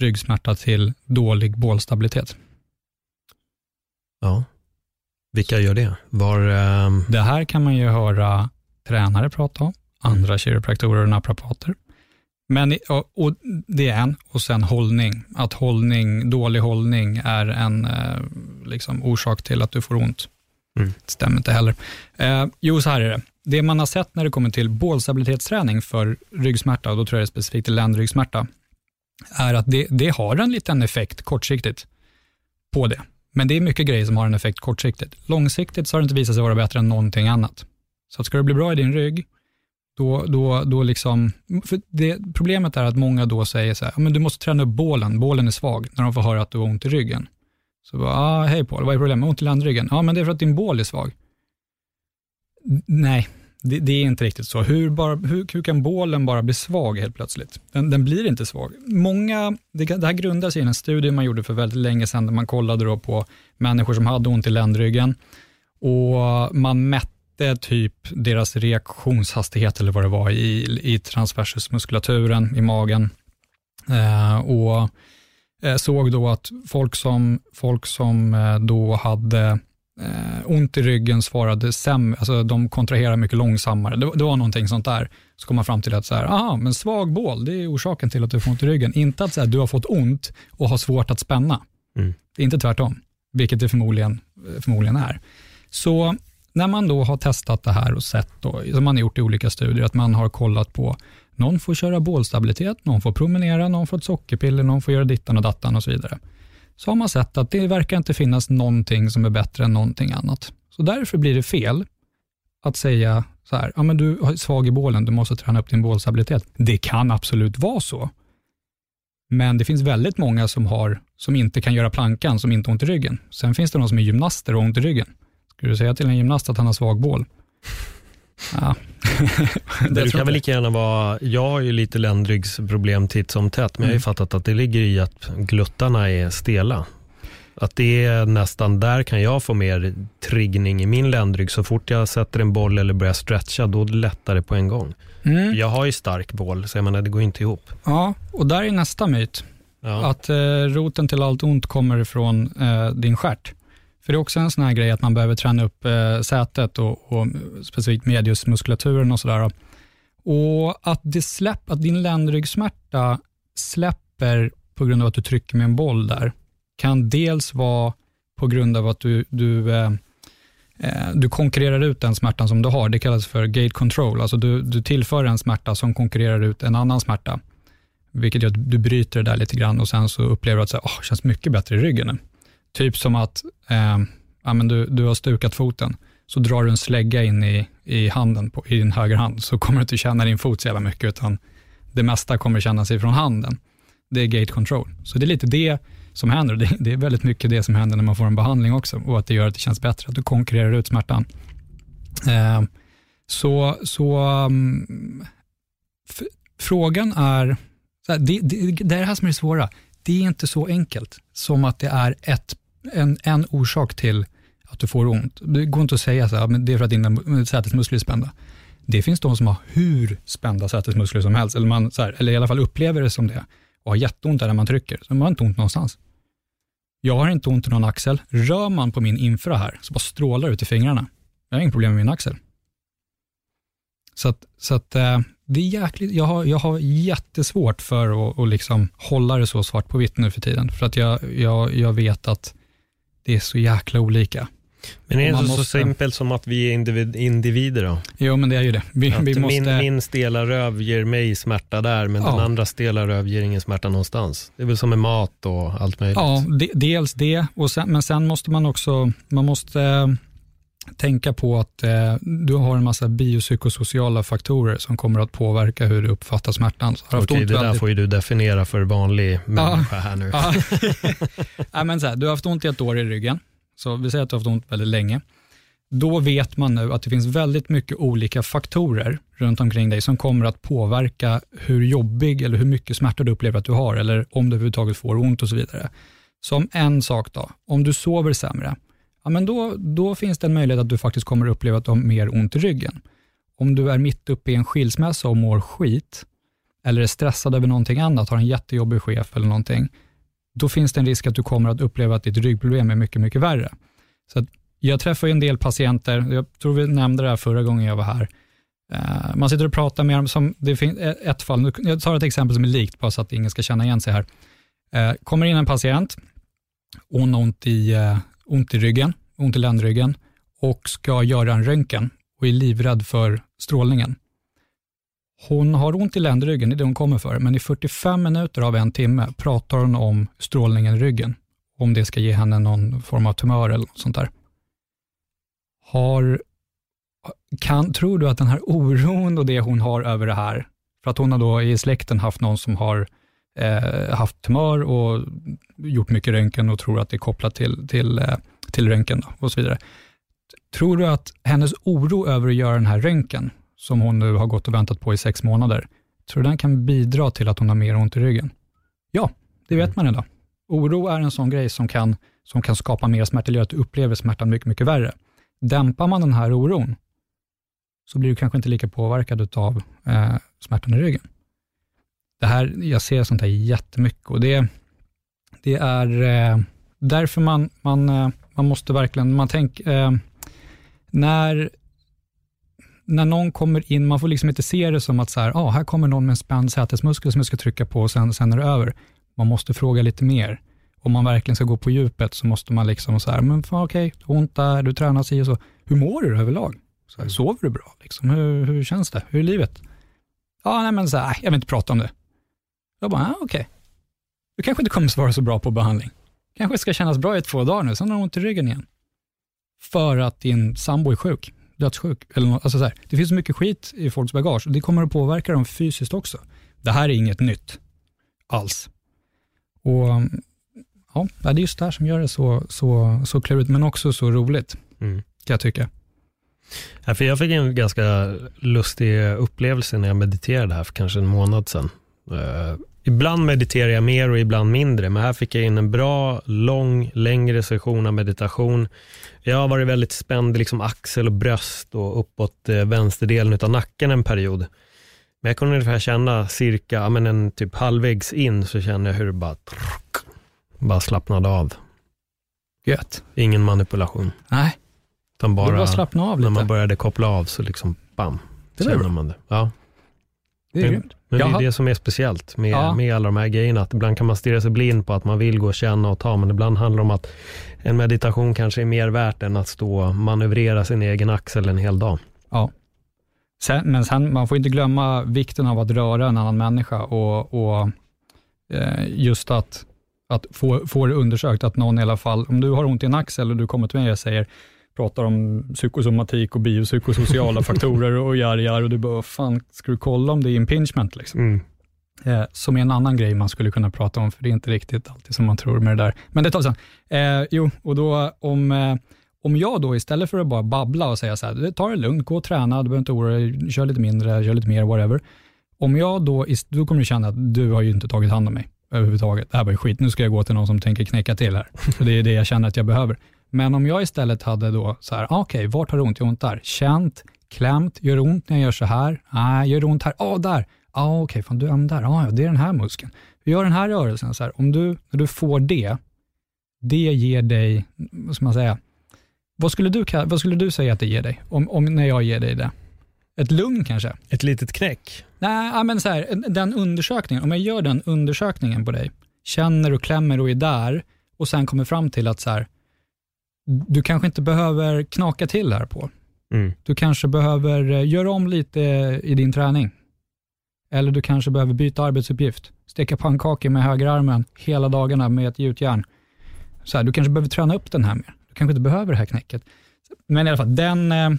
Speaker 3: ryggsmärta till dålig bålstabilitet.
Speaker 2: Ja. Vilka gör det? Var, um...
Speaker 3: Det här kan man ju höra tränare prata om, andra mm. kiropraktorer och naprapater. Men, och, det är en, och sen hållning. Att hållning, dålig hållning är en eh, liksom, orsak till att du får ont. Mm. Det stämmer inte heller. Eh, jo, så här är det. Det man har sett när det kommer till bålstabilitetsträning för ryggsmärta, och då tror jag det är specifikt till ländryggsmärta, är att det, det har en liten effekt kortsiktigt på det. Men det är mycket grejer som har en effekt kortsiktigt. Långsiktigt så har det inte visat sig vara bättre än någonting annat. Så att ska du bli bra i din rygg, då, då, då liksom, för det, problemet är att många då säger så här, men du måste träna upp bålen, bålen är svag, när de får höra att du har ont i ryggen. Så bara, ah, hej Paul, vad är problemet? Ont i ländryggen? Ja, men det är för att din bål är svag. Nej, det, det, är inte riktigt så. Hur, bara, hur, hur, kan bålen bara bli svag helt plötsligt? Den, den blir inte svag. Många, det, det, här grundar sig i en studie man gjorde för väldigt länge sedan, där man kollade då på människor som hade ont i ländryggen och man mätte typ deras reaktionshastighet, eller vad det var, i, i transversusmuskulaturen i magen. Eh, och eh, såg då att folk som, folk som eh, då hade eh, ont i ryggen svarade sämre, alltså de kontraherar mycket långsammare. Det, det, var någonting sånt där. Så kom man fram till att så här, aha, men svag bål, det är orsaken till att du får ont i ryggen. Inte att så här, du har fått ont och har svårt att spänna. Mm. Det är inte tvärtom, vilket det förmodligen, förmodligen är. Så när man då har testat det här och sett, då, som man har gjort i olika studier, att man har kollat på någon får köra bålstabilitet, någon får promenera, någon får ett sockerpiller, någon får göra dittan och dattan och så vidare så har man sett att det verkar inte finnas någonting som är bättre än någonting annat. Så därför blir det fel att säga så här, ja men du är svag i bålen, du måste träna upp din bålstabilitet. Det kan absolut vara så. Men det finns väldigt många som, har, som inte kan göra plankan, som inte har ont i ryggen. Sen finns det de som är gymnaster och har ont i ryggen. Skulle du säga till en gymnast att han har svag bål? Ja.
Speaker 2: det kan väl lika gärna vara, jag har ju lite ländryggsproblem titt som tätt, men mm. jag har ju mm. fattat att det ligger i att gluttarna är stela. Att det är nästan där kan jag få mer triggning i min ländrygg. Så fort jag sätter en boll eller börjar stretcha, då lättar det på en gång. Mm. Jag har ju stark boll, så jag menar, det går inte ihop.
Speaker 3: Ja, och där är nästa myt. Ja. Att eh, roten till allt ont kommer ifrån eh, din stjärt. För det är också en sån här grej att man behöver träna upp eh, sätet och, och specifikt mediusmuskulaturen och sådär. Och att, det släpp, att din ländryggsmärta släpper på grund av att du trycker med en boll där, kan dels vara på grund av att du, du, eh, eh, du konkurrerar ut den smärtan som du har. Det kallas för gate control. Alltså du, du tillför en smärta som konkurrerar ut en annan smärta. Vilket gör att du bryter det där lite grann och sen så upplever du att det oh, känns mycket bättre i ryggen nu. Typ som att eh, ja, men du, du har stukat foten, så drar du en slägga in i, i handen, på, i din höger hand, så kommer du inte känna din fot så jävla mycket, utan det mesta kommer kännas ifrån handen. Det är gate control. Så det är lite det som händer. Det, det är väldigt mycket det som händer när man får en behandling också, och att det gör att det känns bättre, att du konkurrerar ut smärtan. Eh, Så, så um, frågan är, det, det, det är det här som är det svåra. Det är inte så enkelt som att det är ett, en, en orsak till att du får ont. Det går inte att säga så här, men det är för att dina sätesmuskler är spända. Det finns de som har hur spända sätesmuskler som helst, eller, man, så här, eller i alla fall upplever det som det, och har jätteont där man trycker, så man har inte ont någonstans. Jag har inte ont i någon axel. Rör man på min infra här, så bara strålar ut i fingrarna. Jag har inget problem med min axel. Så att, så att eh, det är jäkligt, jag har, jag har jättesvårt för att, och liksom hålla det så svart på vitt nu för tiden, för att jag, jag, jag vet att det är så jäkla olika.
Speaker 2: Men är det inte måste... så simpelt som att vi är individ, individer då?
Speaker 3: Jo, men det är ju det. Vi, vi
Speaker 2: måste... min, min stela röv ger mig smärta där, men ja. den andra stela röv ger ingen smärta någonstans. Det är väl som med mat och allt möjligt?
Speaker 3: Ja, de, dels det, och sen, men sen måste man också, man måste tänka på att äh, du har en massa biopsykosociala faktorer som kommer att påverka hur du uppfattar smärtan.
Speaker 2: Okej, okay, det där väldigt... får ju du definiera för vanlig människa ja. här nu. Ja.
Speaker 3: ja, men så här, du har haft ont i ett år i ryggen så vi säger att du har haft ont väldigt länge. Då vet man nu att det finns väldigt mycket olika faktorer runt omkring dig som kommer att påverka hur jobbig eller hur mycket smärta du upplever att du har eller om du överhuvudtaget får ont och så vidare. Som en sak då, om du sover sämre, ja, men då, då finns det en möjlighet att du faktiskt kommer uppleva att du har mer ont i ryggen. Om du är mitt uppe i en skilsmässa och mår skit, eller är stressad över någonting annat, har en jättejobbig chef eller någonting, då finns det en risk att du kommer att uppleva att ditt ryggproblem är mycket, mycket värre. Så jag träffar en del patienter, jag tror vi nämnde det här förra gången jag var här. Eh, man sitter och pratar med dem, som, det finns e-, ett fall, jag tar ett exempel som är likt, bara så att ingen ska känna igen sig här. Eh, kommer in en patient, hon har ont i, eh, ont i ryggen, ont i ländryggen och ska göra en röntgen och är livrädd för strålningen. Hon har ont i ländryggen, det är det hon kommer för, men i 45 minuter av en timme pratar hon om strålningen i ryggen, om det ska ge henne någon form av tumör eller något sånt där. Har, kan, tror du att den här oron och det hon har över det här, för att hon har då i släkten haft någon som har eh, haft tumör och gjort mycket röntgen och tror att det är kopplat till, till, eh, till röntgen och så vidare. Tror du att hennes oro över att göra den här röntgen som hon nu har gått och väntat på i sex månader, tror du den kan bidra till att hon har mer ont i ryggen? Ja, det vet man idag. Oro är en sån grej som kan, som kan skapa mer smärta, eller göra att du upplever smärtan mycket, mycket värre. Dämpar man den här oron, så blir du kanske inte lika påverkad av eh, smärtan i ryggen. Det här, jag ser sånt här jättemycket och det, det är eh, därför man, man, eh, man måste verkligen, man tänker, eh, när när någon kommer in, man får liksom inte se det som att så här, ah, här kommer någon med en spänd sätesmuskel som jag ska trycka på och sen, sen är det över. Man måste fråga lite mer. Om man verkligen ska gå på djupet så måste man liksom så här, men okej, okay, ont där, du tränar sig och så. Hur mår du överlag? Så här, sover du bra? Liksom? Hur, hur känns det? Hur är livet? Ja, nej men så här, jag vill inte prata om det. Jag bara, ah, okej. Okay. Du kanske inte kommer svara så bra på behandling. Kanske ska kännas bra i två dagar nu, sen har du ont i ryggen igen. För att din sambo är sjuk dödssjuk. Eller något, alltså så här, det finns så mycket skit i folks bagage och det kommer att påverka dem fysiskt också. Det här är inget nytt alls. Och ja, Det är just det här som gör det så, så, så klurigt, men också så roligt, mm. kan jag tycka.
Speaker 2: Ja, för jag fick en ganska lustig upplevelse när jag mediterade här för kanske en månad sedan. Ibland mediterar jag mer och ibland mindre, men här fick jag in en bra, lång, längre session av meditation jag har varit väldigt spänd i liksom axel och bröst och uppåt eh, vänsterdelen av nacken en period. Men jag kunde ungefär känna cirka, men en typ halvvägs in så kände jag hur det bara, trrk, bara slappnade av.
Speaker 3: Gött.
Speaker 2: Ingen manipulation.
Speaker 3: Nej,
Speaker 2: Utan bara,
Speaker 3: bara slappna av lite.
Speaker 2: När man började koppla av så liksom, bam,
Speaker 3: det känner man det.
Speaker 2: Ja.
Speaker 3: Det är grymt.
Speaker 2: Men det är det som är speciellt med, ja. med alla de här grejerna. Att ibland kan man stirra sig blind på att man vill gå och känna och ta, men ibland handlar det om att en meditation kanske är mer värt än att stå och manövrera sin egen axel en hel dag.
Speaker 3: Ja. Sen, men sen, man får inte glömma vikten av att röra en annan människa och, och eh, just att, att få, få det undersökt, att någon i alla fall, om du har ont i en axel och du kommer till mig och säger, pratar om psykosomatik och biopsykosociala faktorer och jar, jar och du bara, fan, ska du kolla om det är impingement? Liksom? Mm. Eh, som är en annan grej man skulle kunna prata om, för det är inte riktigt alltid som man tror med det där. Men det tar vi sen. Eh, jo, och då om, eh, Om jag då istället för att bara babbla och säga så här, ta det lugnt, gå och träna, du behöver inte oroa dig, kör lite mindre, kör lite mer, whatever. Om jag då, då kommer du känna att du har ju inte tagit hand om mig överhuvudtaget. Det här var ju skit, nu ska jag gå till någon som tänker knäcka till här. För det är det jag känner att jag behöver. Men om jag istället hade då så här, ah, okej, okay, vart har det ont? Jag ont där. Känt, klämt, gör det ont när jag gör så här? Nej, gör det ont här? Ja, ah, där. Ja, ah, okej, okay, fan du, ja, där. Ah, ja, det är den här muskeln. Vi gör den här rörelsen. Så här. Om du, när du får det, det ger dig, vad ska man säga, vad skulle du, vad skulle du säga att det ger dig, om, om när jag ger dig det? Ett lugn kanske?
Speaker 2: Ett litet knäck?
Speaker 3: Nej, men så här, den undersökningen, om jag gör den undersökningen på dig, känner och klämmer och är där och sen kommer fram till att så här, du kanske inte behöver knaka till här på. Mm. Du kanske behöver eh, göra om lite i din träning. Eller du kanske behöver byta arbetsuppgift. Steka pannkakor med högerarmen hela dagarna med ett gjutjärn. Så här, du kanske behöver träna upp den här mer. Du kanske inte behöver det här knäcket. Men i alla fall, den, eh,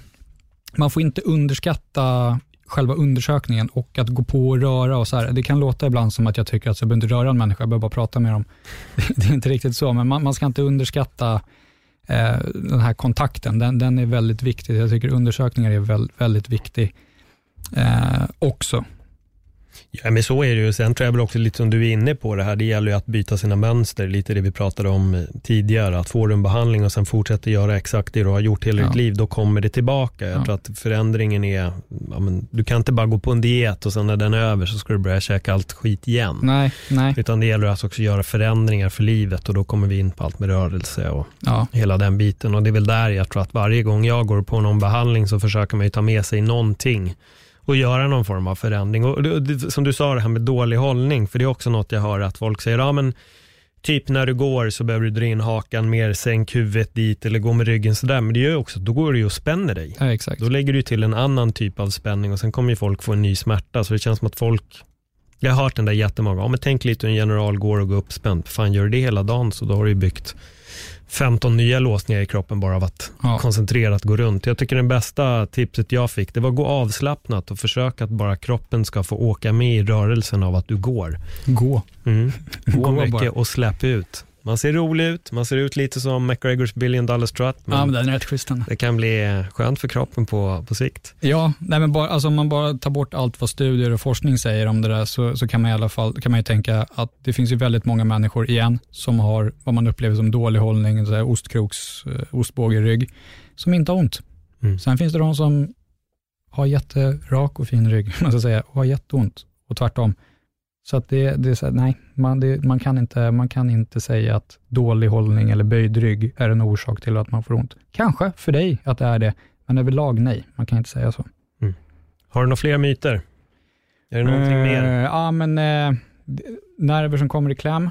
Speaker 3: man får inte underskatta själva undersökningen och att gå på och röra och så här. Det kan låta ibland som att jag tycker att jag behöver inte röra en människa, jag behöver bara prata med dem. Det är inte riktigt så, men man, man ska inte underskatta eh, den här kontakten. Den, den, är väldigt viktig. Jag tycker undersökningar är väl, väldigt viktig eh, också.
Speaker 2: Ja, men så är det ju. Sen tror jag väl också lite som du är inne på det här, det gäller ju att byta sina mönster, lite det vi pratade om tidigare, att får du en behandling och sen fortsätter göra exakt det du har gjort hela ja. ditt liv, då kommer det tillbaka. Jag ja. tror att förändringen är, ja, men, du kan inte bara gå på en diet och sen när den är över så ska du börja käka allt skit igen.
Speaker 3: Nej, nej.
Speaker 2: Utan det gäller alltså också att göra förändringar för livet och då kommer vi in på allt med rörelse och ja. hela den biten. Och det är väl där jag tror att varje gång jag går på någon behandling så försöker man ju ta med sig någonting och göra någon form av förändring. Och det, som du sa det här med dålig hållning, för det är också något jag hör att folk säger, ja men typ när du går så behöver du dra in hakan mer, sänk huvudet dit eller gå med ryggen sådär. Men det gör ju också, då går du ju och spänner dig.
Speaker 3: Ja, exakt.
Speaker 2: Då lägger du till en annan typ av spänning och sen kommer ju folk få en ny smärta. Så det känns som att folk, jag har hört den där jättemånga, ja men tänk lite hur en general går och går uppspänd. Fan gör du det hela dagen så då har du ju byggt 15 nya låsningar i kroppen bara av att ja. koncentrerat gå runt. Jag tycker det bästa tipset jag fick, det var att gå avslappnat och försöka att bara kroppen ska få åka med i rörelsen av att du går.
Speaker 3: Gå.
Speaker 2: Mm. Gå, gå mycket bara. och släpp ut. Man ser rolig ut, man ser ut lite som McGregors billion dollar strut.
Speaker 3: Men ja, men den är rätt schysst.
Speaker 2: Det kan bli skönt för kroppen på, på sikt.
Speaker 3: Ja, nej men bara, alltså om man bara tar bort allt vad studier och forskning säger om det där så, så kan man i alla fall kan man ju tänka att det finns ju väldigt många människor, igen, som har vad man upplever som dålig hållning, så här ostkroks, eh, ostbågerygg, som inte har ont. Mm. Sen finns det de som har jätterak och fin rygg, man ska säga, och har jätteont och tvärtom. Så att det, det är så här, nej, man, det, man, kan inte, man kan inte säga att dålig hållning eller böjd rygg är en orsak till att man får ont. Kanske för dig att det är det, men överlag nej. Man kan inte säga så. Mm.
Speaker 2: Har du några fler myter? Är det någonting uh, mer?
Speaker 3: Ja, men uh, nerver som kommer i kläm.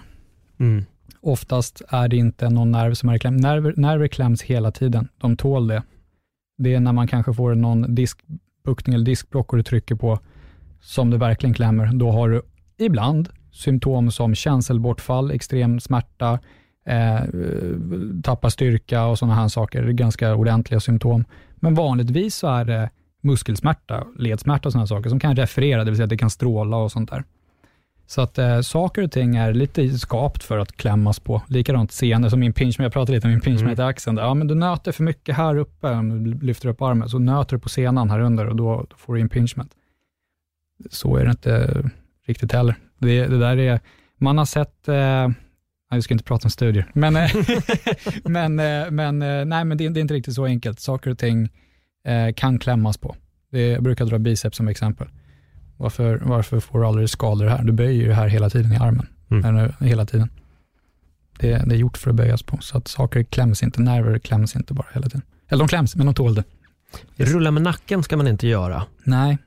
Speaker 3: Mm. Oftast är det inte någon nerv som är i kläm. Nerver, nerver kläms hela tiden. De tål det. Det är när man kanske får någon diskbuktning eller diskbråck och du trycker på som det verkligen klämmer. Då har du ibland symptom som känselbortfall, extrem smärta, eh, tappa styrka och sådana här saker. Ganska ordentliga symptom. Men vanligtvis så är det muskelsmärta, ledsmärta och sådana saker som kan referera, det vill säga att det kan stråla och sånt där. Så att eh, saker och ting är lite skapt för att klämmas på. Likadant senor, som min pinch, jag pratade lite om min pinchment mm. axeln. Ja, men du nöter för mycket här uppe, om du lyfter upp armen, så nöter du på senan här under och då, då får du impingement. Så är det inte riktigt heller. Det, det där är, man har sett, eh, vi ska inte prata om studier, men, eh, men, eh, men, eh, nej, men det, det, är inte riktigt så enkelt. Saker och ting eh, kan klämmas på. Det, jag brukar dra biceps som exempel. Varför, varför får du aldrig skador här? Du böjer ju det här hela tiden i armen. Mm. Hela tiden. Det, det, är gjort för att böjas på, så att saker kläms inte. Nerver kläms inte bara hela tiden. Eller de kläms, men de tål det.
Speaker 2: Rulla med nacken ska man inte göra.
Speaker 3: Nej,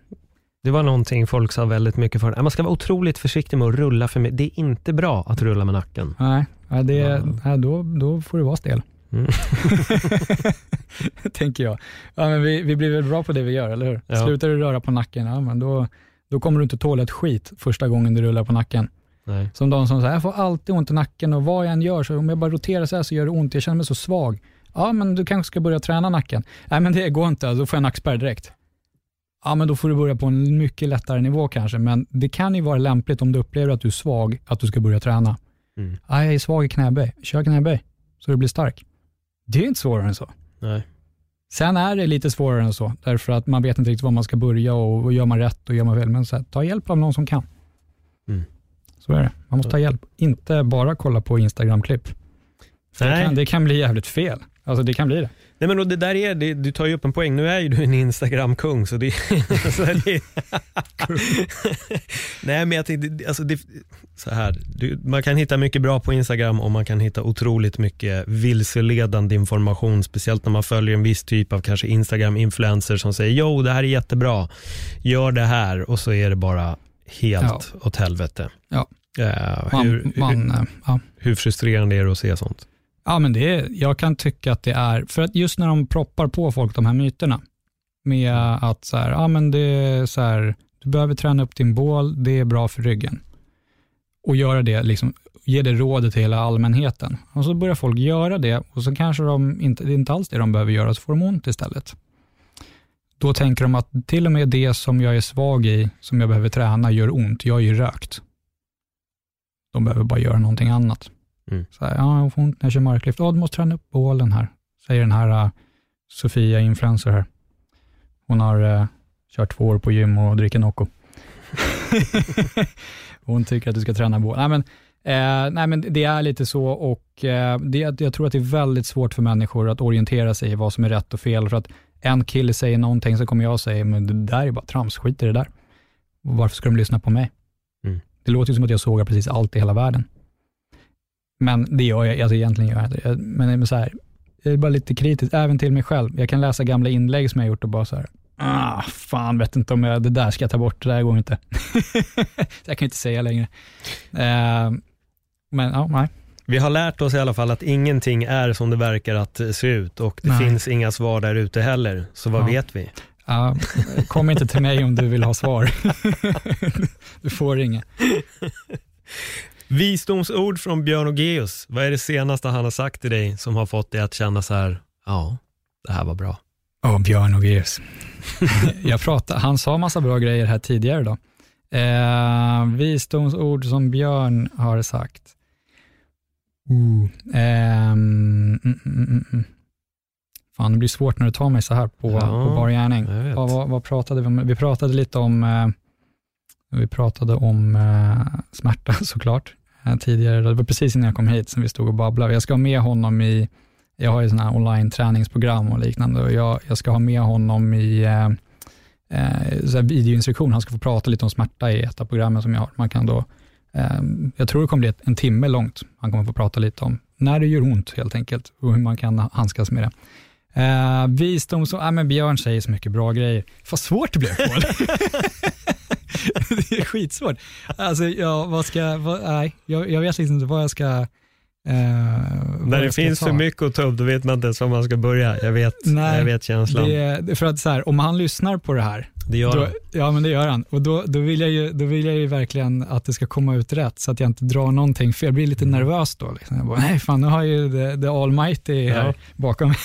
Speaker 2: det var någonting folk sa väldigt mycket för. Man ska vara otroligt försiktig med att rulla för mycket. Det är inte bra att rulla med nacken.
Speaker 3: Nej, det, ja. nej, då, då får du vara stel. Mm. Tänker jag. Ja, men vi, vi blir väl bra på det vi gör, eller hur? Ja. Slutar du röra på nacken, ja, men då, då kommer du inte tåla ett skit första gången du rullar på nacken. Nej. Som de som säger, jag får alltid ont i nacken och vad jag än gör, så om jag bara roterar så här så gör det ont, jag känner mig så svag. Ja, men du kanske ska börja träna nacken. Nej, men det går inte, då får jag nackspärr direkt ja men då får du börja på en mycket lättare nivå kanske, men det kan ju vara lämpligt om du upplever att du är svag, att du ska börja träna. Mm. Ja, jag är svag i knäböj, kör knäböj så du blir stark. Det är inte svårare än så.
Speaker 2: Nej.
Speaker 3: Sen är det lite svårare än så, därför att man vet inte riktigt var man ska börja och, och gör man rätt och gör man fel. Men så här, ta hjälp av någon som kan.
Speaker 2: Mm.
Speaker 3: Så är det. Man måste ta hjälp. Inte bara kolla på Instagram-klipp. Det, kan, det kan bli jävligt fel. Alltså det kan bli det.
Speaker 2: Nej men och det där är, det, du tar ju upp en poäng. Nu är ju du en Instagram-kung så det, så det Nej men jag tänkte, alltså det, så här, du, man kan hitta mycket bra på Instagram och man kan hitta otroligt mycket vilseledande information, speciellt när man följer en viss typ av kanske Instagram-influencer som säger jo det här är jättebra, gör det här och så är det bara helt åt helvete.
Speaker 3: Ja.
Speaker 2: Eh,
Speaker 3: Man,
Speaker 2: hur,
Speaker 3: man,
Speaker 2: hur,
Speaker 3: eh, ja.
Speaker 2: hur frustrerande är det att se sånt?
Speaker 3: Ja, men det är, jag kan tycka att det är, för att just när de proppar på folk de här myterna, med att så här, ja, men det är så här, du behöver träna upp din bål, det är bra för ryggen. Och göra det, liksom, ge det rådet till hela allmänheten. Och så börjar folk göra det och så kanske de inte, det är inte alls det de behöver göra, så får de ont istället. Då tänker de att till och med det som jag är svag i, som jag behöver träna, gör ont. Jag är ju rökt. De behöver bara göra någonting annat.
Speaker 2: Mm.
Speaker 3: Så här, ja, jag får ont när jag kör marklyft. Ja, du måste träna upp bålen här, säger den här uh, Sofia Influencer här. Hon har uh, kört två år på gym och dricker Nocco. Hon tycker att du ska träna bål. Nej men, eh, nej, men det är lite så och eh, det, jag tror att det är väldigt svårt för människor att orientera sig i vad som är rätt och fel. För att en kille säger någonting så kommer jag säga, men det där är bara trams, skit i det där. Varför ska de lyssna på mig?
Speaker 2: Mm.
Speaker 3: Det låter ju som att jag sågar precis allt i hela världen. Men det gör jag, alltså egentligen gör jag det. Jag- Men, men så här, jag är bara lite kritisk, även till mig själv. Jag kan läsa gamla inlägg som jag gjort och bara så här, ah, fan vet inte om jag, det där ska jag ta bort, det där går inte. så jag kan inte säga längre. Eh, men ja, nej.
Speaker 2: Vi har lärt oss i alla fall att ingenting är som det verkar att se ut och det
Speaker 3: Nej.
Speaker 2: finns inga svar där ute heller. Så vad
Speaker 3: Ja.
Speaker 2: vet vi?
Speaker 3: Ja, kom inte till mig om du vill ha svar. du får inga.
Speaker 2: Visdomsord från Björn Ogeus. Vad är det senaste han har sagt till dig som har fått dig att känna så här, ja, det här var bra.
Speaker 3: Åh, Björn och Geus. jag pratade, han sa massa bra grejer här tidigare då. Eh, visdomsord som Björn har sagt. Uh, ehm, mm, mm, mm. Fan, det blir svårt när du tar mig så här på,
Speaker 2: Ja,
Speaker 3: på bar gärning. Vad, vad, vad pratade vi om? Vi pratade lite om, eh, vi pratade om eh, smärta såklart eh, tidigare. Det var precis innan jag kom hit som vi stod och babblade. Jag ska ha med honom i, jag har ju sådana här online träningsprogram och liknande och jag, jag ska ha med honom i eh, eh, videoinstruktion. Han ska få prata lite om smärta i ett av programmen som jag har. Man kan då, eh, jag tror det kommer bli en timme långt. Han kommer få prata lite om när det gör ont helt enkelt och hur man kan handskas med det. Eh, visdom, så, äh, men Björn säger så mycket bra grejer. Vad svårt det blev Paul. det är skitsvårt. Alltså, ja, vad ska, vad, nej, jag, jag vet liksom inte vad jag ska
Speaker 2: när det finns
Speaker 3: ta.
Speaker 2: för mycket att ta upp, då vet man inte ens var man ska börja. Jag vet,
Speaker 3: Nej,
Speaker 2: jag vet känslan. Det,
Speaker 3: Det, det för att så här, om han lyssnar på det här,
Speaker 2: gör
Speaker 3: då,
Speaker 2: han.
Speaker 3: ja men det gör han, och då, då, vill jag ju, då vill jag ju verkligen att det ska komma ut rätt, så att jag inte drar någonting fel. Jag blir lite
Speaker 2: Mm.
Speaker 3: nervös då. Liksom. Jag bara, nej fan, nu har jag ju the, the almighty här
Speaker 2: Ja.
Speaker 3: bakom mig.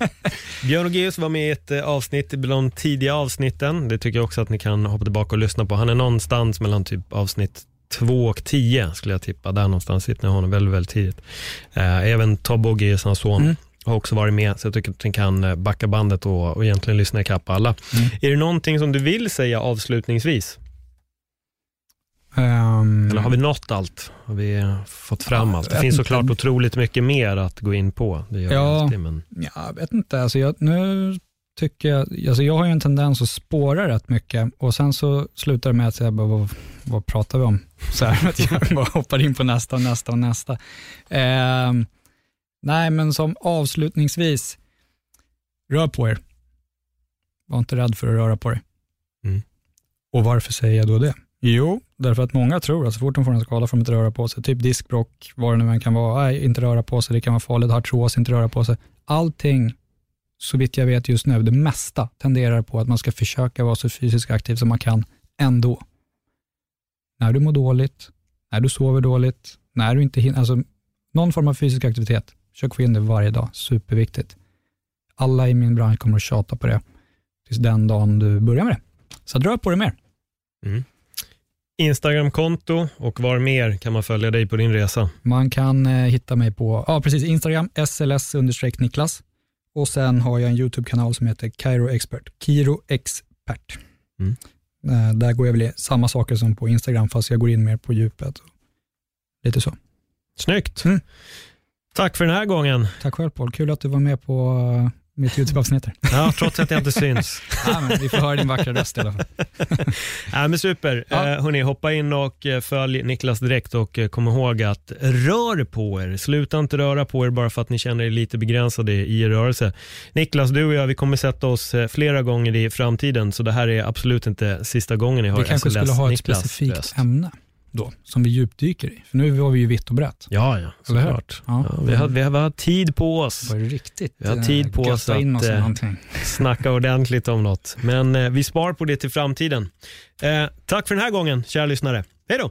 Speaker 2: Björn Ogeus var med i ett eh, avsnitt bland de tidiga avsnitten. Det tycker jag också att ni kan hoppa tillbaka och lyssna på. Han är någonstans mellan typ avsnitt två och tio skulle jag tippa. Där någonstans sitter ni honom väldigt, väldigt tidigt. Eh, även Tobbe Ogeus, hans son,
Speaker 3: Mm.
Speaker 2: har också varit med. Så jag tycker att ni kan eh, backa bandet och, och egentligen lyssna ikapp alla.
Speaker 3: Mm.
Speaker 2: Är det någonting som du vill säga avslutningsvis?
Speaker 3: Ehm,
Speaker 2: Eller har vi nått allt? Har vi fått fram
Speaker 3: Ja,
Speaker 2: allt? Det
Speaker 3: jag
Speaker 2: finns
Speaker 3: vet
Speaker 2: såklart
Speaker 3: inte.
Speaker 2: otroligt mycket mer att gå in på. Det gör
Speaker 3: Ja.
Speaker 2: alltid, men
Speaker 3: Ja, jag vet inte. Alltså jag, nu tycker jag, alltså jag har ju en tendens att spåra rätt mycket och sen så slutar det med att jag bara, vad, vad pratar vi om? Så här, att jag bara hoppar in på nästa och nästa och nästa. Ehm, nej, men som avslutningsvis, rör på er. Var inte rädd för att röra på dig.
Speaker 2: Mm.
Speaker 3: Och varför säger jag då det? Jo, därför att många tror att så fort de får en skada får de inte röra på sig. Typ diskbråck, vad det nu än kan vara. Nej, inte röra på sig, det kan vara farligt. Artros, inte röra på sig. Allting, så vitt jag vet just nu, det mesta tenderar på att man ska försöka vara så fysiskt aktiv som man kan ändå. När du mår dåligt, när du sover dåligt, när du inte hinner, alltså någon form av fysisk aktivitet. Försök få in det varje dag, superviktigt. Alla i min bransch kommer att tjata på det tills den dagen du börjar med det. Så rör på det mer.
Speaker 2: Instagramkonto och var mer kan man följa dig på din resa?
Speaker 3: Man kan eh, hitta mig på, ja precis, Instagram, sls-niklas Och sen har jag en YouTube-kanal som heter Kairo Expert. Kiro Expert.
Speaker 2: Mm.
Speaker 3: Eh, Där går jag väl i samma saker som på Instagram, fast jag går in mer på djupet. Lite så.
Speaker 2: Snyggt.
Speaker 3: Mm.
Speaker 2: Tack för den här gången.
Speaker 3: Tack själv Paul, kul att du var med på eh, mitt YouTube-avsnitt.
Speaker 2: Ja, trots att jag inte syns.
Speaker 3: ja, men vi får höra din vackra röst i alla fall.
Speaker 2: Ja, men super.
Speaker 3: Ja.
Speaker 2: Eh, hörni, hoppa in och eh, följ Niklas direkt och eh, kom ihåg att rör på er. Sluta inte röra på er bara för att ni känner er lite begränsade i er rörelse. Niklas, du och jag, vi kommer sätta oss eh, flera gånger i framtiden, så det här är absolut inte sista gången ni hör
Speaker 3: Vi kanske
Speaker 2: SLS
Speaker 3: skulle ha ett specifikt
Speaker 2: röst.
Speaker 3: ämne då, som vi djupdyker i. För nu var vi ju vitt och brett.
Speaker 2: Ja, ja, såklart.
Speaker 3: Ja.
Speaker 2: Ja, vi, har, vi har tid på oss.
Speaker 3: Var riktigt
Speaker 2: Vi har
Speaker 3: eh,
Speaker 2: tid på oss
Speaker 3: in
Speaker 2: att,
Speaker 3: oss
Speaker 2: eh, snacka ordentligt om något. Men eh, vi spar på det till framtiden. Eh, tack för den här gången, kära lyssnare. Hej då!